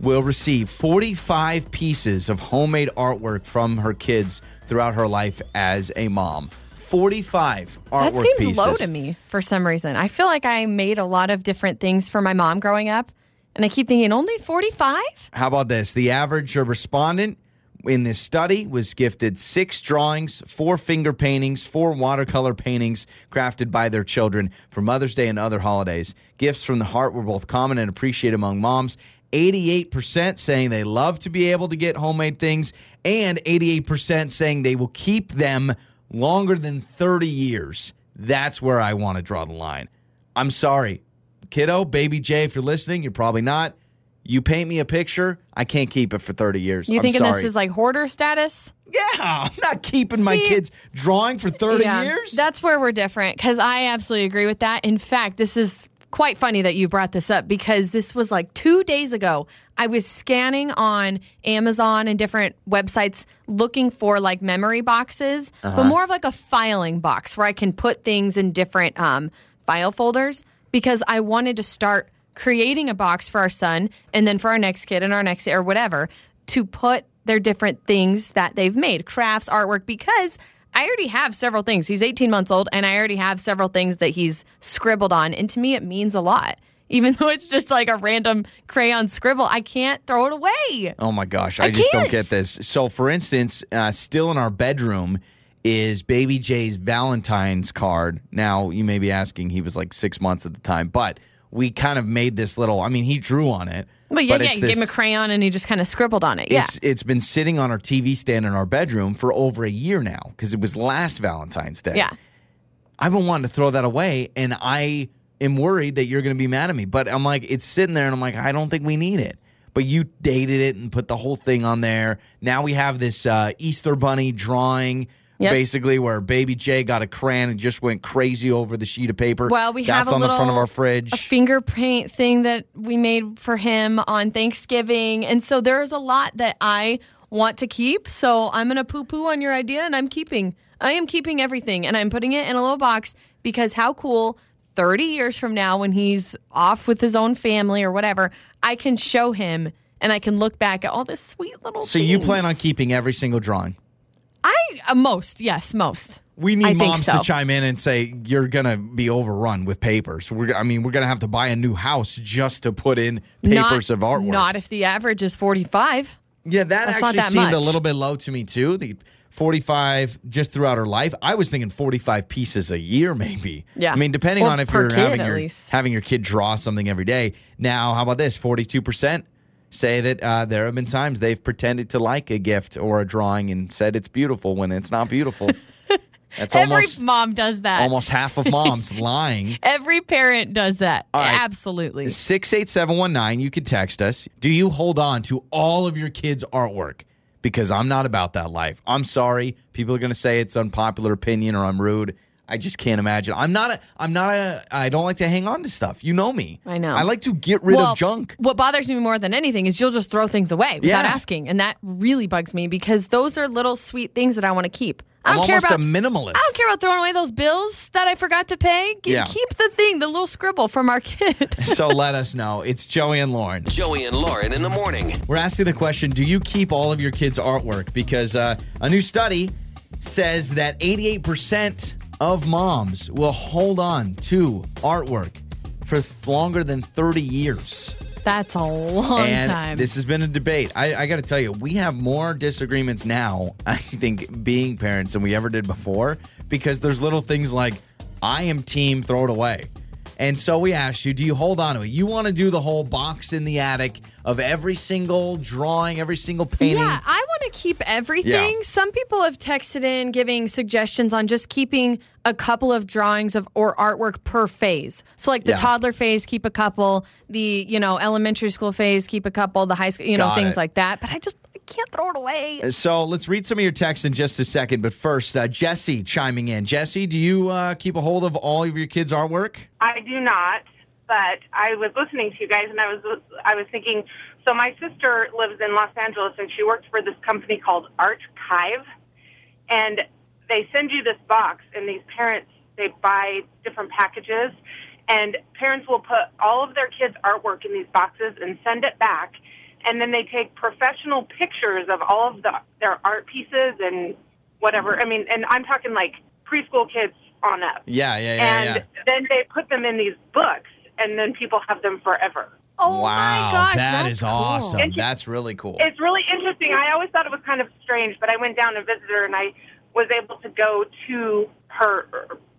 will receive 45 pieces of homemade artwork from her kids throughout her life as a mom. 45 artwork That seems pieces. low to me for some reason. I feel like I made a lot of different things for my mom growing up, and I keep thinking only 45? How about this? The average respondent in this study was gifted six drawings, four finger paintings, four watercolor paintings crafted by their children for Mother's Day and other holidays. Gifts from the heart were both common and appreciated among moms. 88% saying they love to be able to get homemade things, and 88% saying they will keep them longer than 30 years. That's where I want to draw the line. I'm sorry, kiddo, baby Jay, if you're listening, you're probably not. You paint me a picture, I can't keep it for 30 years. You I'm thinking sorry. this is like hoarder status? Yeah, I'm not keeping my kids drawing for 30 Yeah, years. That's where we're different because I absolutely agree with that. In fact, this is quite funny that you brought this up because this was like two days ago. I was scanning on Amazon and different websites looking for like memory boxes, Uh-huh. but more of like a filing box where I can put things in different um, file folders because I wanted to start creating a box for our son and then for our next kid and our next or whatever to put their different things that they've made, crafts, artwork, because I already have several things. He's 18 months old and I already have several things that he's scribbled on. And to me, it means a lot. Even though it's just like a random crayon scribble, I can't throw it away. Oh my gosh, I, I just don't get this. So, for instance, uh, still in our bedroom is Baby Jay's Valentine's card. Now, you may be asking, he was like six months at the time, but we kind of made this little. I mean, he drew on it. But yeah, yeah, it's you gave him a crayon and he just kind of scribbled on it. Yeah. It's it's been sitting on our TV stand in our bedroom for over a year now because it was last Valentine's Day. Yeah. I've been wanting to throw that away, and I am worried that you're going to be mad at me. But I'm like, it's sitting there, and I'm like, I don't think we need it. But you dated it and put the whole thing on there. Now we have this uh, Easter bunny drawing, Yep. basically where Baby J got a crayon and just went crazy over the sheet of paper. Well, we That's have a on little the front of our fridge. a finger paint thing that we made for him on Thanksgiving, and so there's a lot that I want to keep. So I'm gonna poo poo on your idea, and I'm keeping. I am keeping everything, and I'm putting it in a little box because how cool 30 years from now when he's off with his own family or whatever, I can show him and I can look back at all this sweet little So you plan on keeping every single drawing? I uh, most, yes, most. We need I moms so. to chime in and say you're gonna be overrun with papers. We're, I mean, we're gonna have to buy a new house just to put in papers not, of artwork. Not if the average is 45. yeah, that That's actually that seemed a little bit low to me too. The 45 just throughout her life. I was thinking 45 pieces a year, maybe. Yeah. I mean, depending Or on if you're kid, having your least. having your kid draw something every day. Now, how about this? 42 percent say that uh, there have been times they've pretended to like a gift or a drawing and said it's beautiful when it's not beautiful. That's Every almost mom does that. almost half of moms lying. Every parent does that. Right. Absolutely. 68719, you could text us. Do you hold on to all of your kids' artwork? Because I'm not about that life. I'm sorry. People are going to say it's unpopular opinion or I'm rude. I just can't imagine. I'm not a I'm not a I don't like to hang on to stuff. You know me. I know. I like to get rid well, of junk. What bothers me more than anything is you'll just throw things away without Yeah. asking. And that really bugs me because those are little sweet things that I want to keep. I I'm don't care almost about a minimalist. I don't care about throwing away those bills that I forgot to pay. G- Yeah. Keep the thing, the little scribble from our kid. so let us know. It's Joey and Lauren. Joey and Lauren in the morning. We're asking the question Do you keep all of your kids' artwork? Because uh, a new study says that 88% of moms will hold on to artwork for longer than 30 years. That's a long and time. this has been a debate. I, I got to tell you, we have more disagreements now, I think, being parents than we ever did before because there's little things like, I am team throw it away. And so we asked you, do you hold on to it? You want to do the whole box in the attic of every single drawing, every single painting? Yeah, I want to keep everything. Yeah. Some people have texted in giving suggestions on just keeping a couple of drawings of or artwork per phase. So like the Yeah. toddler phase, keep a couple. The you know elementary school phase, keep a couple. The high school, you know Got things it. like that. But I just can't throw it away. So let's read some of your texts in just a second. But first, uh, Jesse chiming in. Jesse, do you uh, keep a hold of all of your kids' artwork? I do not, but I was listening to you guys, and I was I was thinking. So my sister lives in Los Angeles, and she works for this company called Artkive, and they send you this box, and these parents they buy different packages, and parents will put all of their kids' artwork in these boxes and send it back, and then they take professional pictures of all of the their art pieces and whatever. I mean, and I'm talking like preschool kids on up Yeah, yeah, yeah, and yeah. then they put them in these books, and then people have them forever. Oh wow, my gosh, that that's is cool. awesome. And- That's really cool. It's really interesting. I always thought it was kind of strange, but I went down to visit her, and I was able to go to her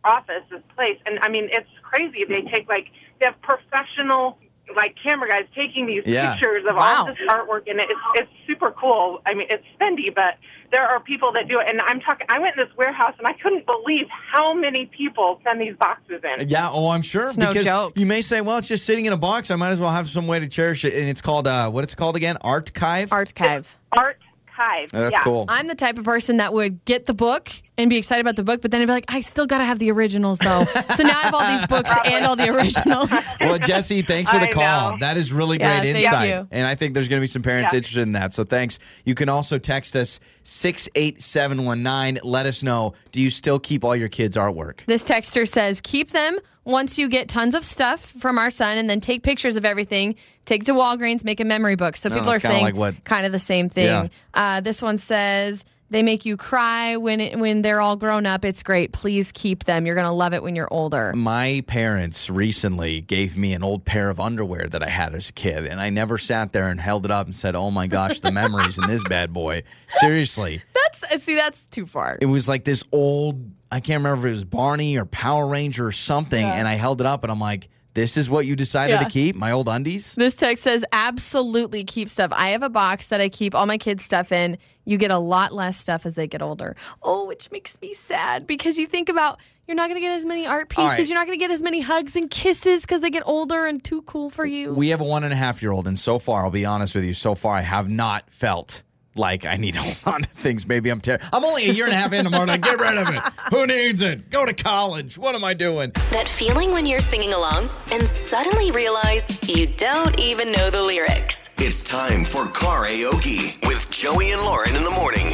office, this place, and I mean, it's crazy. They take like they have professional like camera guys taking these Yeah. pictures of Wow. all this artwork, and it's it's super cool. I mean, it's spendy, but there are people that do it. And I'm talking. I went in this warehouse, and I couldn't believe how many people send these boxes in. Yeah, oh, I'm sure. It's no because joke. you may say, well, it's just sitting in a box. I might as well have some way to cherish it. And it's called, uh, what it's called again? Artkive? Artkive. Artkive. Oh, that's yeah. cool. I'm the type of person that would get the book and be excited about the book, but then I'd be like, I still got to have the originals though. so now I have all these books and all the originals. Well, Jesse, thanks for the I call. know. That is really Yeah, great thank insight. you. And I think there's going to be some parents Yeah. interested in that. So thanks. You can also text us 68719. Let us know do you still keep all your kids' artwork? This texter says, keep them once you get tons of stuff from our son and then take pictures of everything. Take to Walgreens, make a memory book. So No, people are saying like what- kind of the same thing. Yeah. Uh, this one says, they make you cry when it, when they're all grown up. It's great. Please keep them. You're going to love it when you're older. My parents recently gave me an old pair of underwear that I had as a kid, and I never sat there and held it up and said, "Oh my gosh, the memories in this bad boy." Seriously, That's uh, see, that's too far. it was like this old. I can't remember if it was Barney or Power Ranger or something, and I held it up, and I'm like, "This is what you decided Yeah. to keep? My old undies?" This text says, absolutely keep stuff. I have a box that I keep all my kids' stuff in. You get a lot less stuff as they get older. Oh, which makes me sad because you think about you're not going to get as many art pieces. right. You're not going to get as many hugs and kisses because they get older and too cool for you. We have a one and a half year old, and so far, I'll be honest with you, so far I have not felt like I need to hold on to things. Maybe I'm terrible. I'm only a year and a half into I'm like, get rid of it. Who needs it? Go to college. What am I doing? That feeling when you're singing along and suddenly realize you don't even know the lyrics. It's time for karaoke with Joey and Lauren in the morning.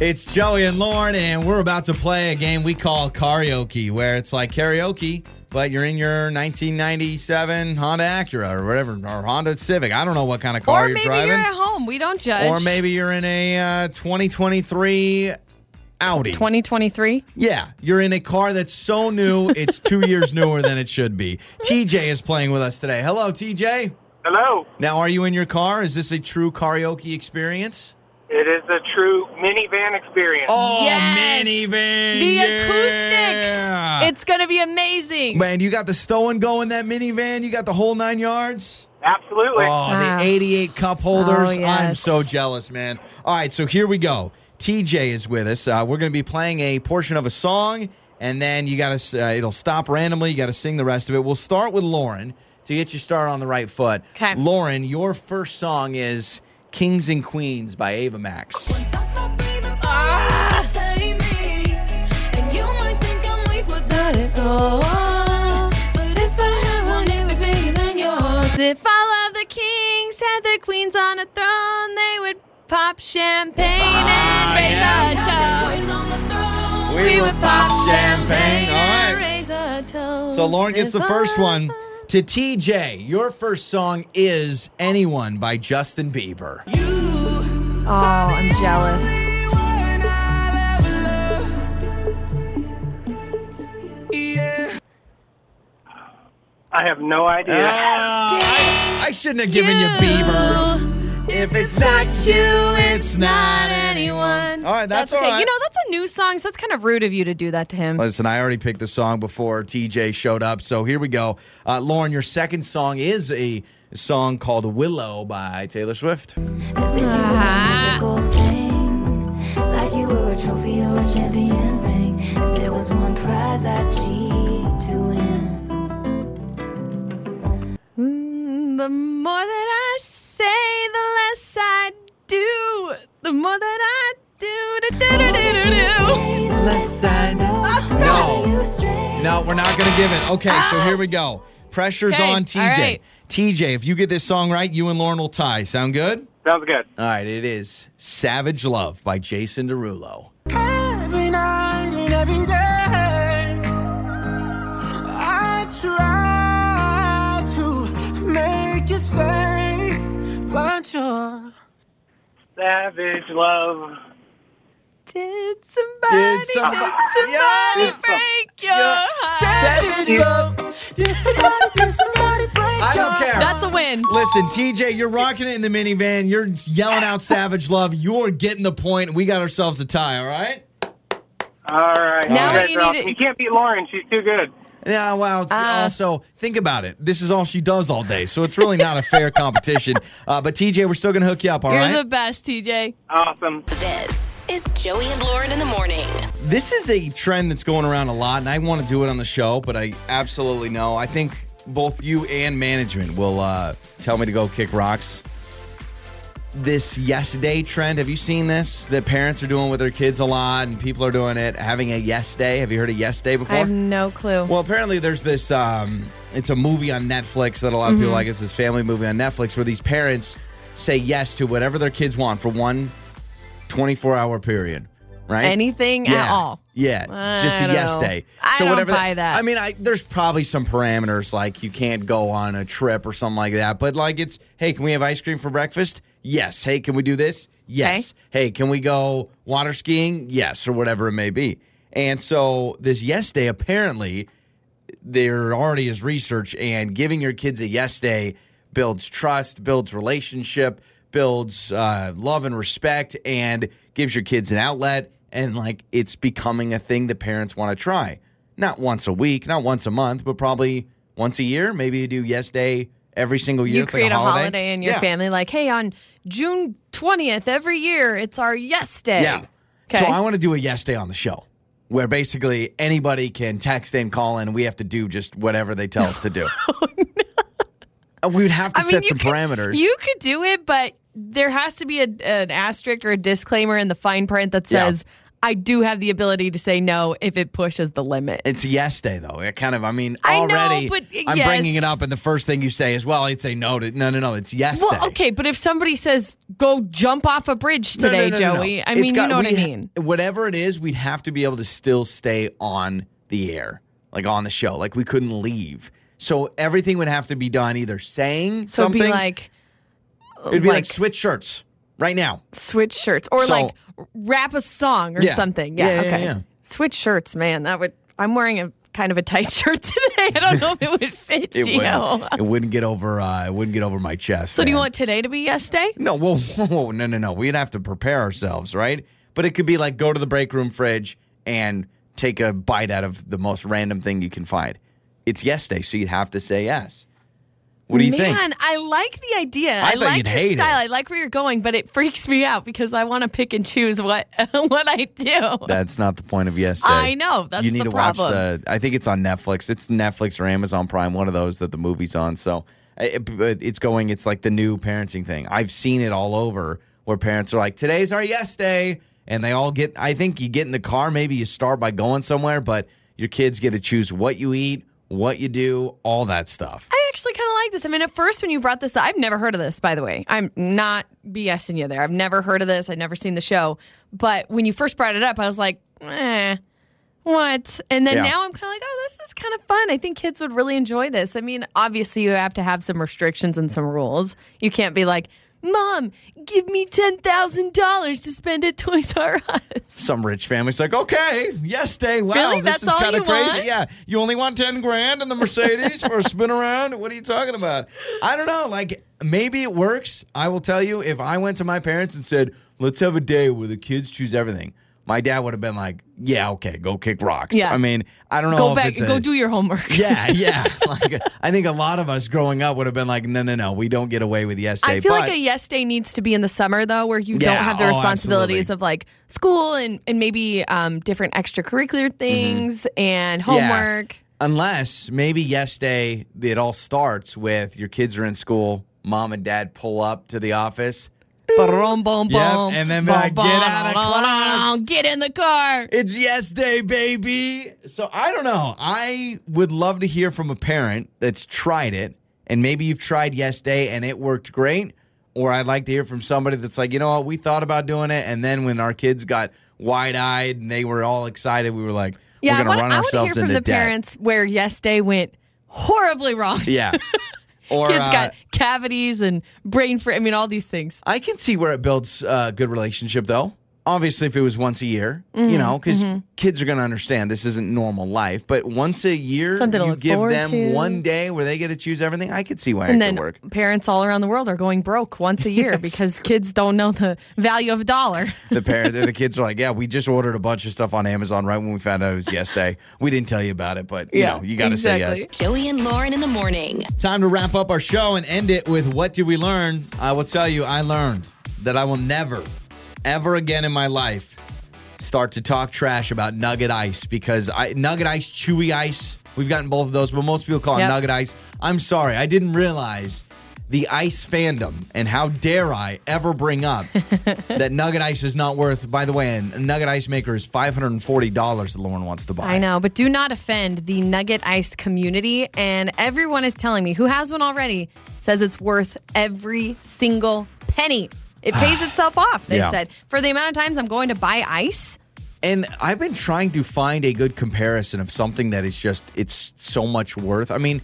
It's Joey and Lauren, and we're about to play a game we call karaoke, where it's like karaoke, but you're in your 1997 Honda Acura or whatever, or Honda Civic. I don't know what kind of car or you're maybe driving. you're at home. We don't judge. or maybe you're in a uh, 2023 Audi. 2023. Yeah, you're in a car that's so new, it's two years newer than it should be. TJ is playing with us today. Hello, TJ. Hello. Now, are you in your car? Is this a true karaoke experience? It is a true minivan experience. Oh, Yes! minivan. The yeah. acoustics. It's going to be amazing. Man, you got the Stowen going, that minivan? You got the whole nine yards? Absolutely. Oh, Ah. the 88 cup holders. Oh, I'm yes. so jealous, man. All right, so here we go. TJ is with us. Uh, we're going to be playing a portion of a song, and then you got to, uh, it'll stop randomly. You got to sing the rest of it. We'll start with Lauren to get you started on the right foot. 'Kay. Lauren, your first song is Kings and Queens by Ava Max. If all of the kings had their queens on a throne, they would pop champagne ah, and raise a toast. We would pop champagne. All and right. raise a toast. So Lauren gets the first one. To TJ, your first song is Anyone by Justin Bieber. Oh, I'm jealous. I have no idea. Ah, I, I shouldn't have given you Bieber. If it's not you, it's not anyone. All right, that's, all okay. right. You know, that's a new song, so it's kind of rude of you to do that to him. Listen, I already picked the song before TJ showed up, so here we go. Uh, Lauren, your second song is a song called Willow by Taylor Swift. Like you were a trophy or a champion ring. And there was one prize I cheat to win. The more that I say, the less I do. The more that I do, do, do, do, do, do, do. Less I know. Ah, no. No, we're not going to give it. Okay, so ah. here we go. Pressure's Okay, on TJ. all right. TJ, if you get this song right, you and Lauren will tie. Sound good? Sounds good. All right, it is Savage Love by Jason Derulo. Savage love. Did somebody, Did did somebody- somebody, Yeah. break your heart? Savage Love. did somebody, did somebody break I don't your care. That's a win. Listen, TJ, you're rocking it in the minivan. You're yelling out Savage Love. You're getting the point. We got ourselves a tie, all right? All right. Now you, guys you are need awesome. to- you can't beat Lauren. She's too good. Yeah, well, it's Uh. also, think about it. This is all she does all day, so it's really not a fair competition. Uh, but TJ, we're still going to hook you up, all You're right? the best, TJ. Awesome. This is Joey and Lauren in the morning. This is a trend that's going around a lot, and I want to do it on the show, but I absolutely know. I think both you and management will uh, tell me to go kick rocks. This yes day trend, have you seen this? That parents are doing with their kids a lot, and people are doing it, having a yes day. Have you heard of yes day before? I have no clue. Well, apparently there's this. Um, it's a movie on Netflix that a lot of Mm-hmm. people like. It's this family movie on Netflix where these parents say yes to whatever their kids want for one 24 hour period. Right? Anything at all. Yeah, it's just a yes know. day. I don't buy that. I mean, I, there's probably some parameters like you can't go on a trip or something like that. But like, it's hey, can we have ice cream for breakfast? Yes. Hey, can we do this? Yes. Hey, can we go water skiing? Yes, or whatever it may be. And so this yes day apparently there already is research and giving your kids a yes day builds trust, builds relationship, builds uh, love and respect, and gives your kids an outlet. And like it's becoming a thing that parents want to try. Not once a week, not once a month, but probably once a year. Maybe you do yes day every single year. you it's create like a a holiday, holiday in your Yeah. family, like, hey, on June 20th every year, it's our yes day. Yeah. Okay. So I want to do a yes day on the show where basically anybody can text and call in, we have to do just whatever they tell us to do. Uh, We would have to I mean, set you some could- parameters. You could do it, but there has to be a, an asterisk or a disclaimer in the fine print that Yeah. I do have the ability to say no if it pushes the limit. It's yes day though. It kind of, I mean, I know, already but, I'm yes. bringing it up, and the first thing you say is, "Well, I'd say no to no, no, no." It's yes well, day. okay, but if somebody says, go jump off a bridge today, no, no, no. Joey, I It's mean, got- you know what I we ha- mean. whatever it is, we'd have to be able to still stay on the air. like on the show. Like we couldn't leave. So everything would have to be done either saying So something. be like it'd be like, like- switch shirts right now. switch shirts or So- like rap a song or Yeah. something. Yeah, Yeah, yeah, okay. yeah. Switch shirts, man. That would. I'm wearing a kind of a tight shirt today. I don't know if it would fit It you. wouldn't, it wouldn't get over. Uh, it wouldn't get over my chest. So do you want today to be yes day? No, whoa, whoa, whoa, no, no, no. We'd have to prepare ourselves, right? But it could be like go to the break room fridge and take a bite out of the most random thing you can find. It's yes day, so you'd have to say yes. What do you Man, think? I like the idea. I I, like your style. it. I like where you're going, but it freaks me out because I want to pick and choose what what I do. That's not the point of yes day. I know. That's you need the to watch the. I think it's on Netflix. It's Netflix or Amazon Prime, one of those that the movie's on. So, eh, eh, it, but it's going. It's like the new parenting thing. I've seen it all over where parents are like, "Today's our yes day," and they all get. I think you get in the car. Maybe you start by going somewhere, but your kids get to choose what you eat, what you do, all that stuff. I actually kind of like this. I mean, at first when you brought this up, I've never heard of this, by the way. I'm not BSing you there. I've never heard of this. I've never seen the show. But when you first brought it up, I was like, eh, what? And then Yeah. now I'm kind of like, oh, this is kind of fun. I think kids would really enjoy this. I mean, obviously, you have to have some restrictions and some rules. You can't be like, Mom, give me $10,000 to spend at Toys R Us. Some rich family's like, okay, yes day. Wow, Really? this That's is kind of crazy. want? Yeah, you only want ten grand in the Mercedes for a spin around. What are you talking about? I don't know. Like maybe it works. I will tell you, if I went to my parents and said, let's have a day where the kids choose everything, my dad would have been like, yeah, okay, go kick rocks. Yeah. I mean, I don't know Go back, a, go do your homework. yeah, yeah. Like, I think a lot of us growing up would have been like, no, no, no, we don't get away with yes day. I feel but like a yes day needs to be in the summer though, where you Yeah, don't have the oh, responsibilities absolutely. of like school and, and maybe um, different extracurricular things and Mm-hmm. Yeah. homework. Unless maybe yes day, it all starts with your kids are in school, mom and dad pull up to the office. Boom, boom, Yep, boom. and then be like, "Get out of class." Get in the car. It's yes day, baby. So I don't know. I would love to hear from a parent that's tried it, and maybe you've tried yes day and it worked great. Or I'd like to hear from somebody that's like, you know what, we thought about doing it, and then when our kids got wide eyed and they were all excited, we were like, Yeah, we're I gonna want, run I want to ourselves hear from the debt. parents where yes day went horribly wrong. Yeah. Or Kids uh, got cavities and brain fr I mean, all these things. I can see where it builds a good relationship, though. Obviously, if it was once a year, you Mhm, know, because mhm. kids are going to understand this isn't normal life. But once a year, Something you give them to. one day where they get to choose everything. I could see why and it then could work. parents all around the world are going broke once a year because kids don't know the value of a dollar. The parent, the kids are like, "Yeah, we just ordered a bunch of stuff on Amazon right when we found out it was yes day. We didn't tell you about it, but you Yeah, know, you got to say yes." Joey and Lauren in the morning. Time to wrap up our show and end it with what did we learn? I will tell you, I learned that I will never, ever again in my life start to talk trash about nugget ice because I nugget ice, chewy ice. We've gotten both of those, but most people call it nugget ice. I'm sorry, I didn't realize the ice fandom and how dare I ever bring up that nugget ice is not worth. By the way, a nugget ice maker is five hundred and forty dollars that Lauren wants to buy. I know, but do not offend the Nugget Ice community. And everyone is telling me who has one already says it's worth every single penny. It pays itself off, they Yeah. said. For the amount of times I'm going to buy ice, And I've been trying to find a good comparison of something that is just it's so much worth. I mean,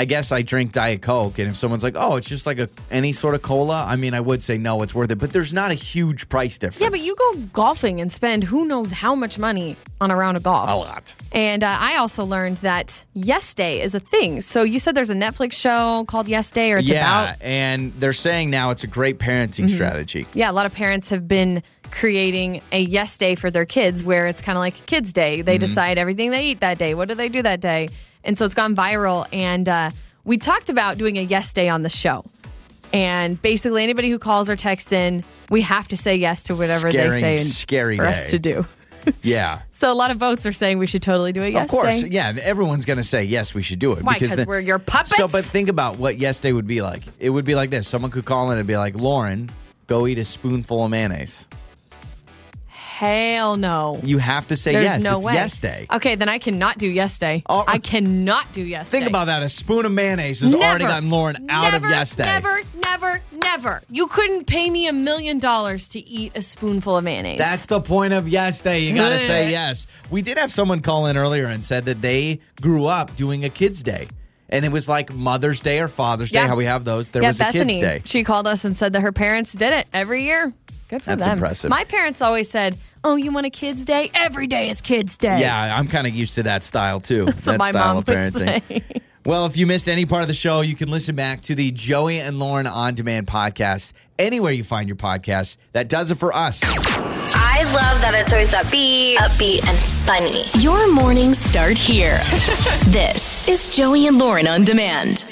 I guess I drink Diet Coke, and if someone's like, "Oh, it's just like a any sort of cola," I mean, I would say no, it's worth it. But there's not a huge price difference. yeah, but you go golfing and spend who knows how much money on a round of golf. a lot. And uh, I also learned that Yes Day is a thing. So you said there's a Netflix show called Yes Day, or it's yeah, about and they're saying now it's a great parenting Mhm. strategy. Yeah, a lot of parents have been creating a yes day for their kids where it's kind of like kids day. They Mhm. decide everything they eat that day. What do they do that day? And so it's gone viral. And uh, we talked about doing a yes day on the show. And basically, anybody who calls or texts in, we have to say yes to whatever they say and scary for us to do. Yeah. So a lot of votes are saying we should totally do a yes of course, day. yeah. Everyone's gonna say yes. We should do it Why? because Because we're your puppets. So, but think about what yes day would be like. It would be like this: someone could call in and be like, "Lauren, go eat a spoonful of mayonnaise." Hell no. You have to say There's yes. no it's way. yes day. Okay, then I cannot do yes day. Oh. I cannot do yes Think day. about that. A spoon of mayonnaise has already Never. gotten Lauren out never, of yes day. Never, never, never. You couldn't pay me a million dollars to eat a spoonful of mayonnaise. That's the point of yes day. You got to say yes. We did have someone call in earlier and said that they grew up doing a kids' day. And it was like Mother's Day or Father's Day, how we have those. There yeah, was Bethany. a kids' day. She called us and said that her parents did it every year. Good for That's them. impressive. My parents always said, "Oh, you want a kids' day? Every day is kids' day." Yeah, I'm kind of used to that style too. That's that my style mom of would parenting. say. Well, if you missed any part of the show, you can listen back to the Joey and Lauren on demand podcast anywhere you find your podcasts. That does it for us. I love that it's always upbeat, upbeat, and funny. Your mornings start here. this is Joey and Lauren on demand.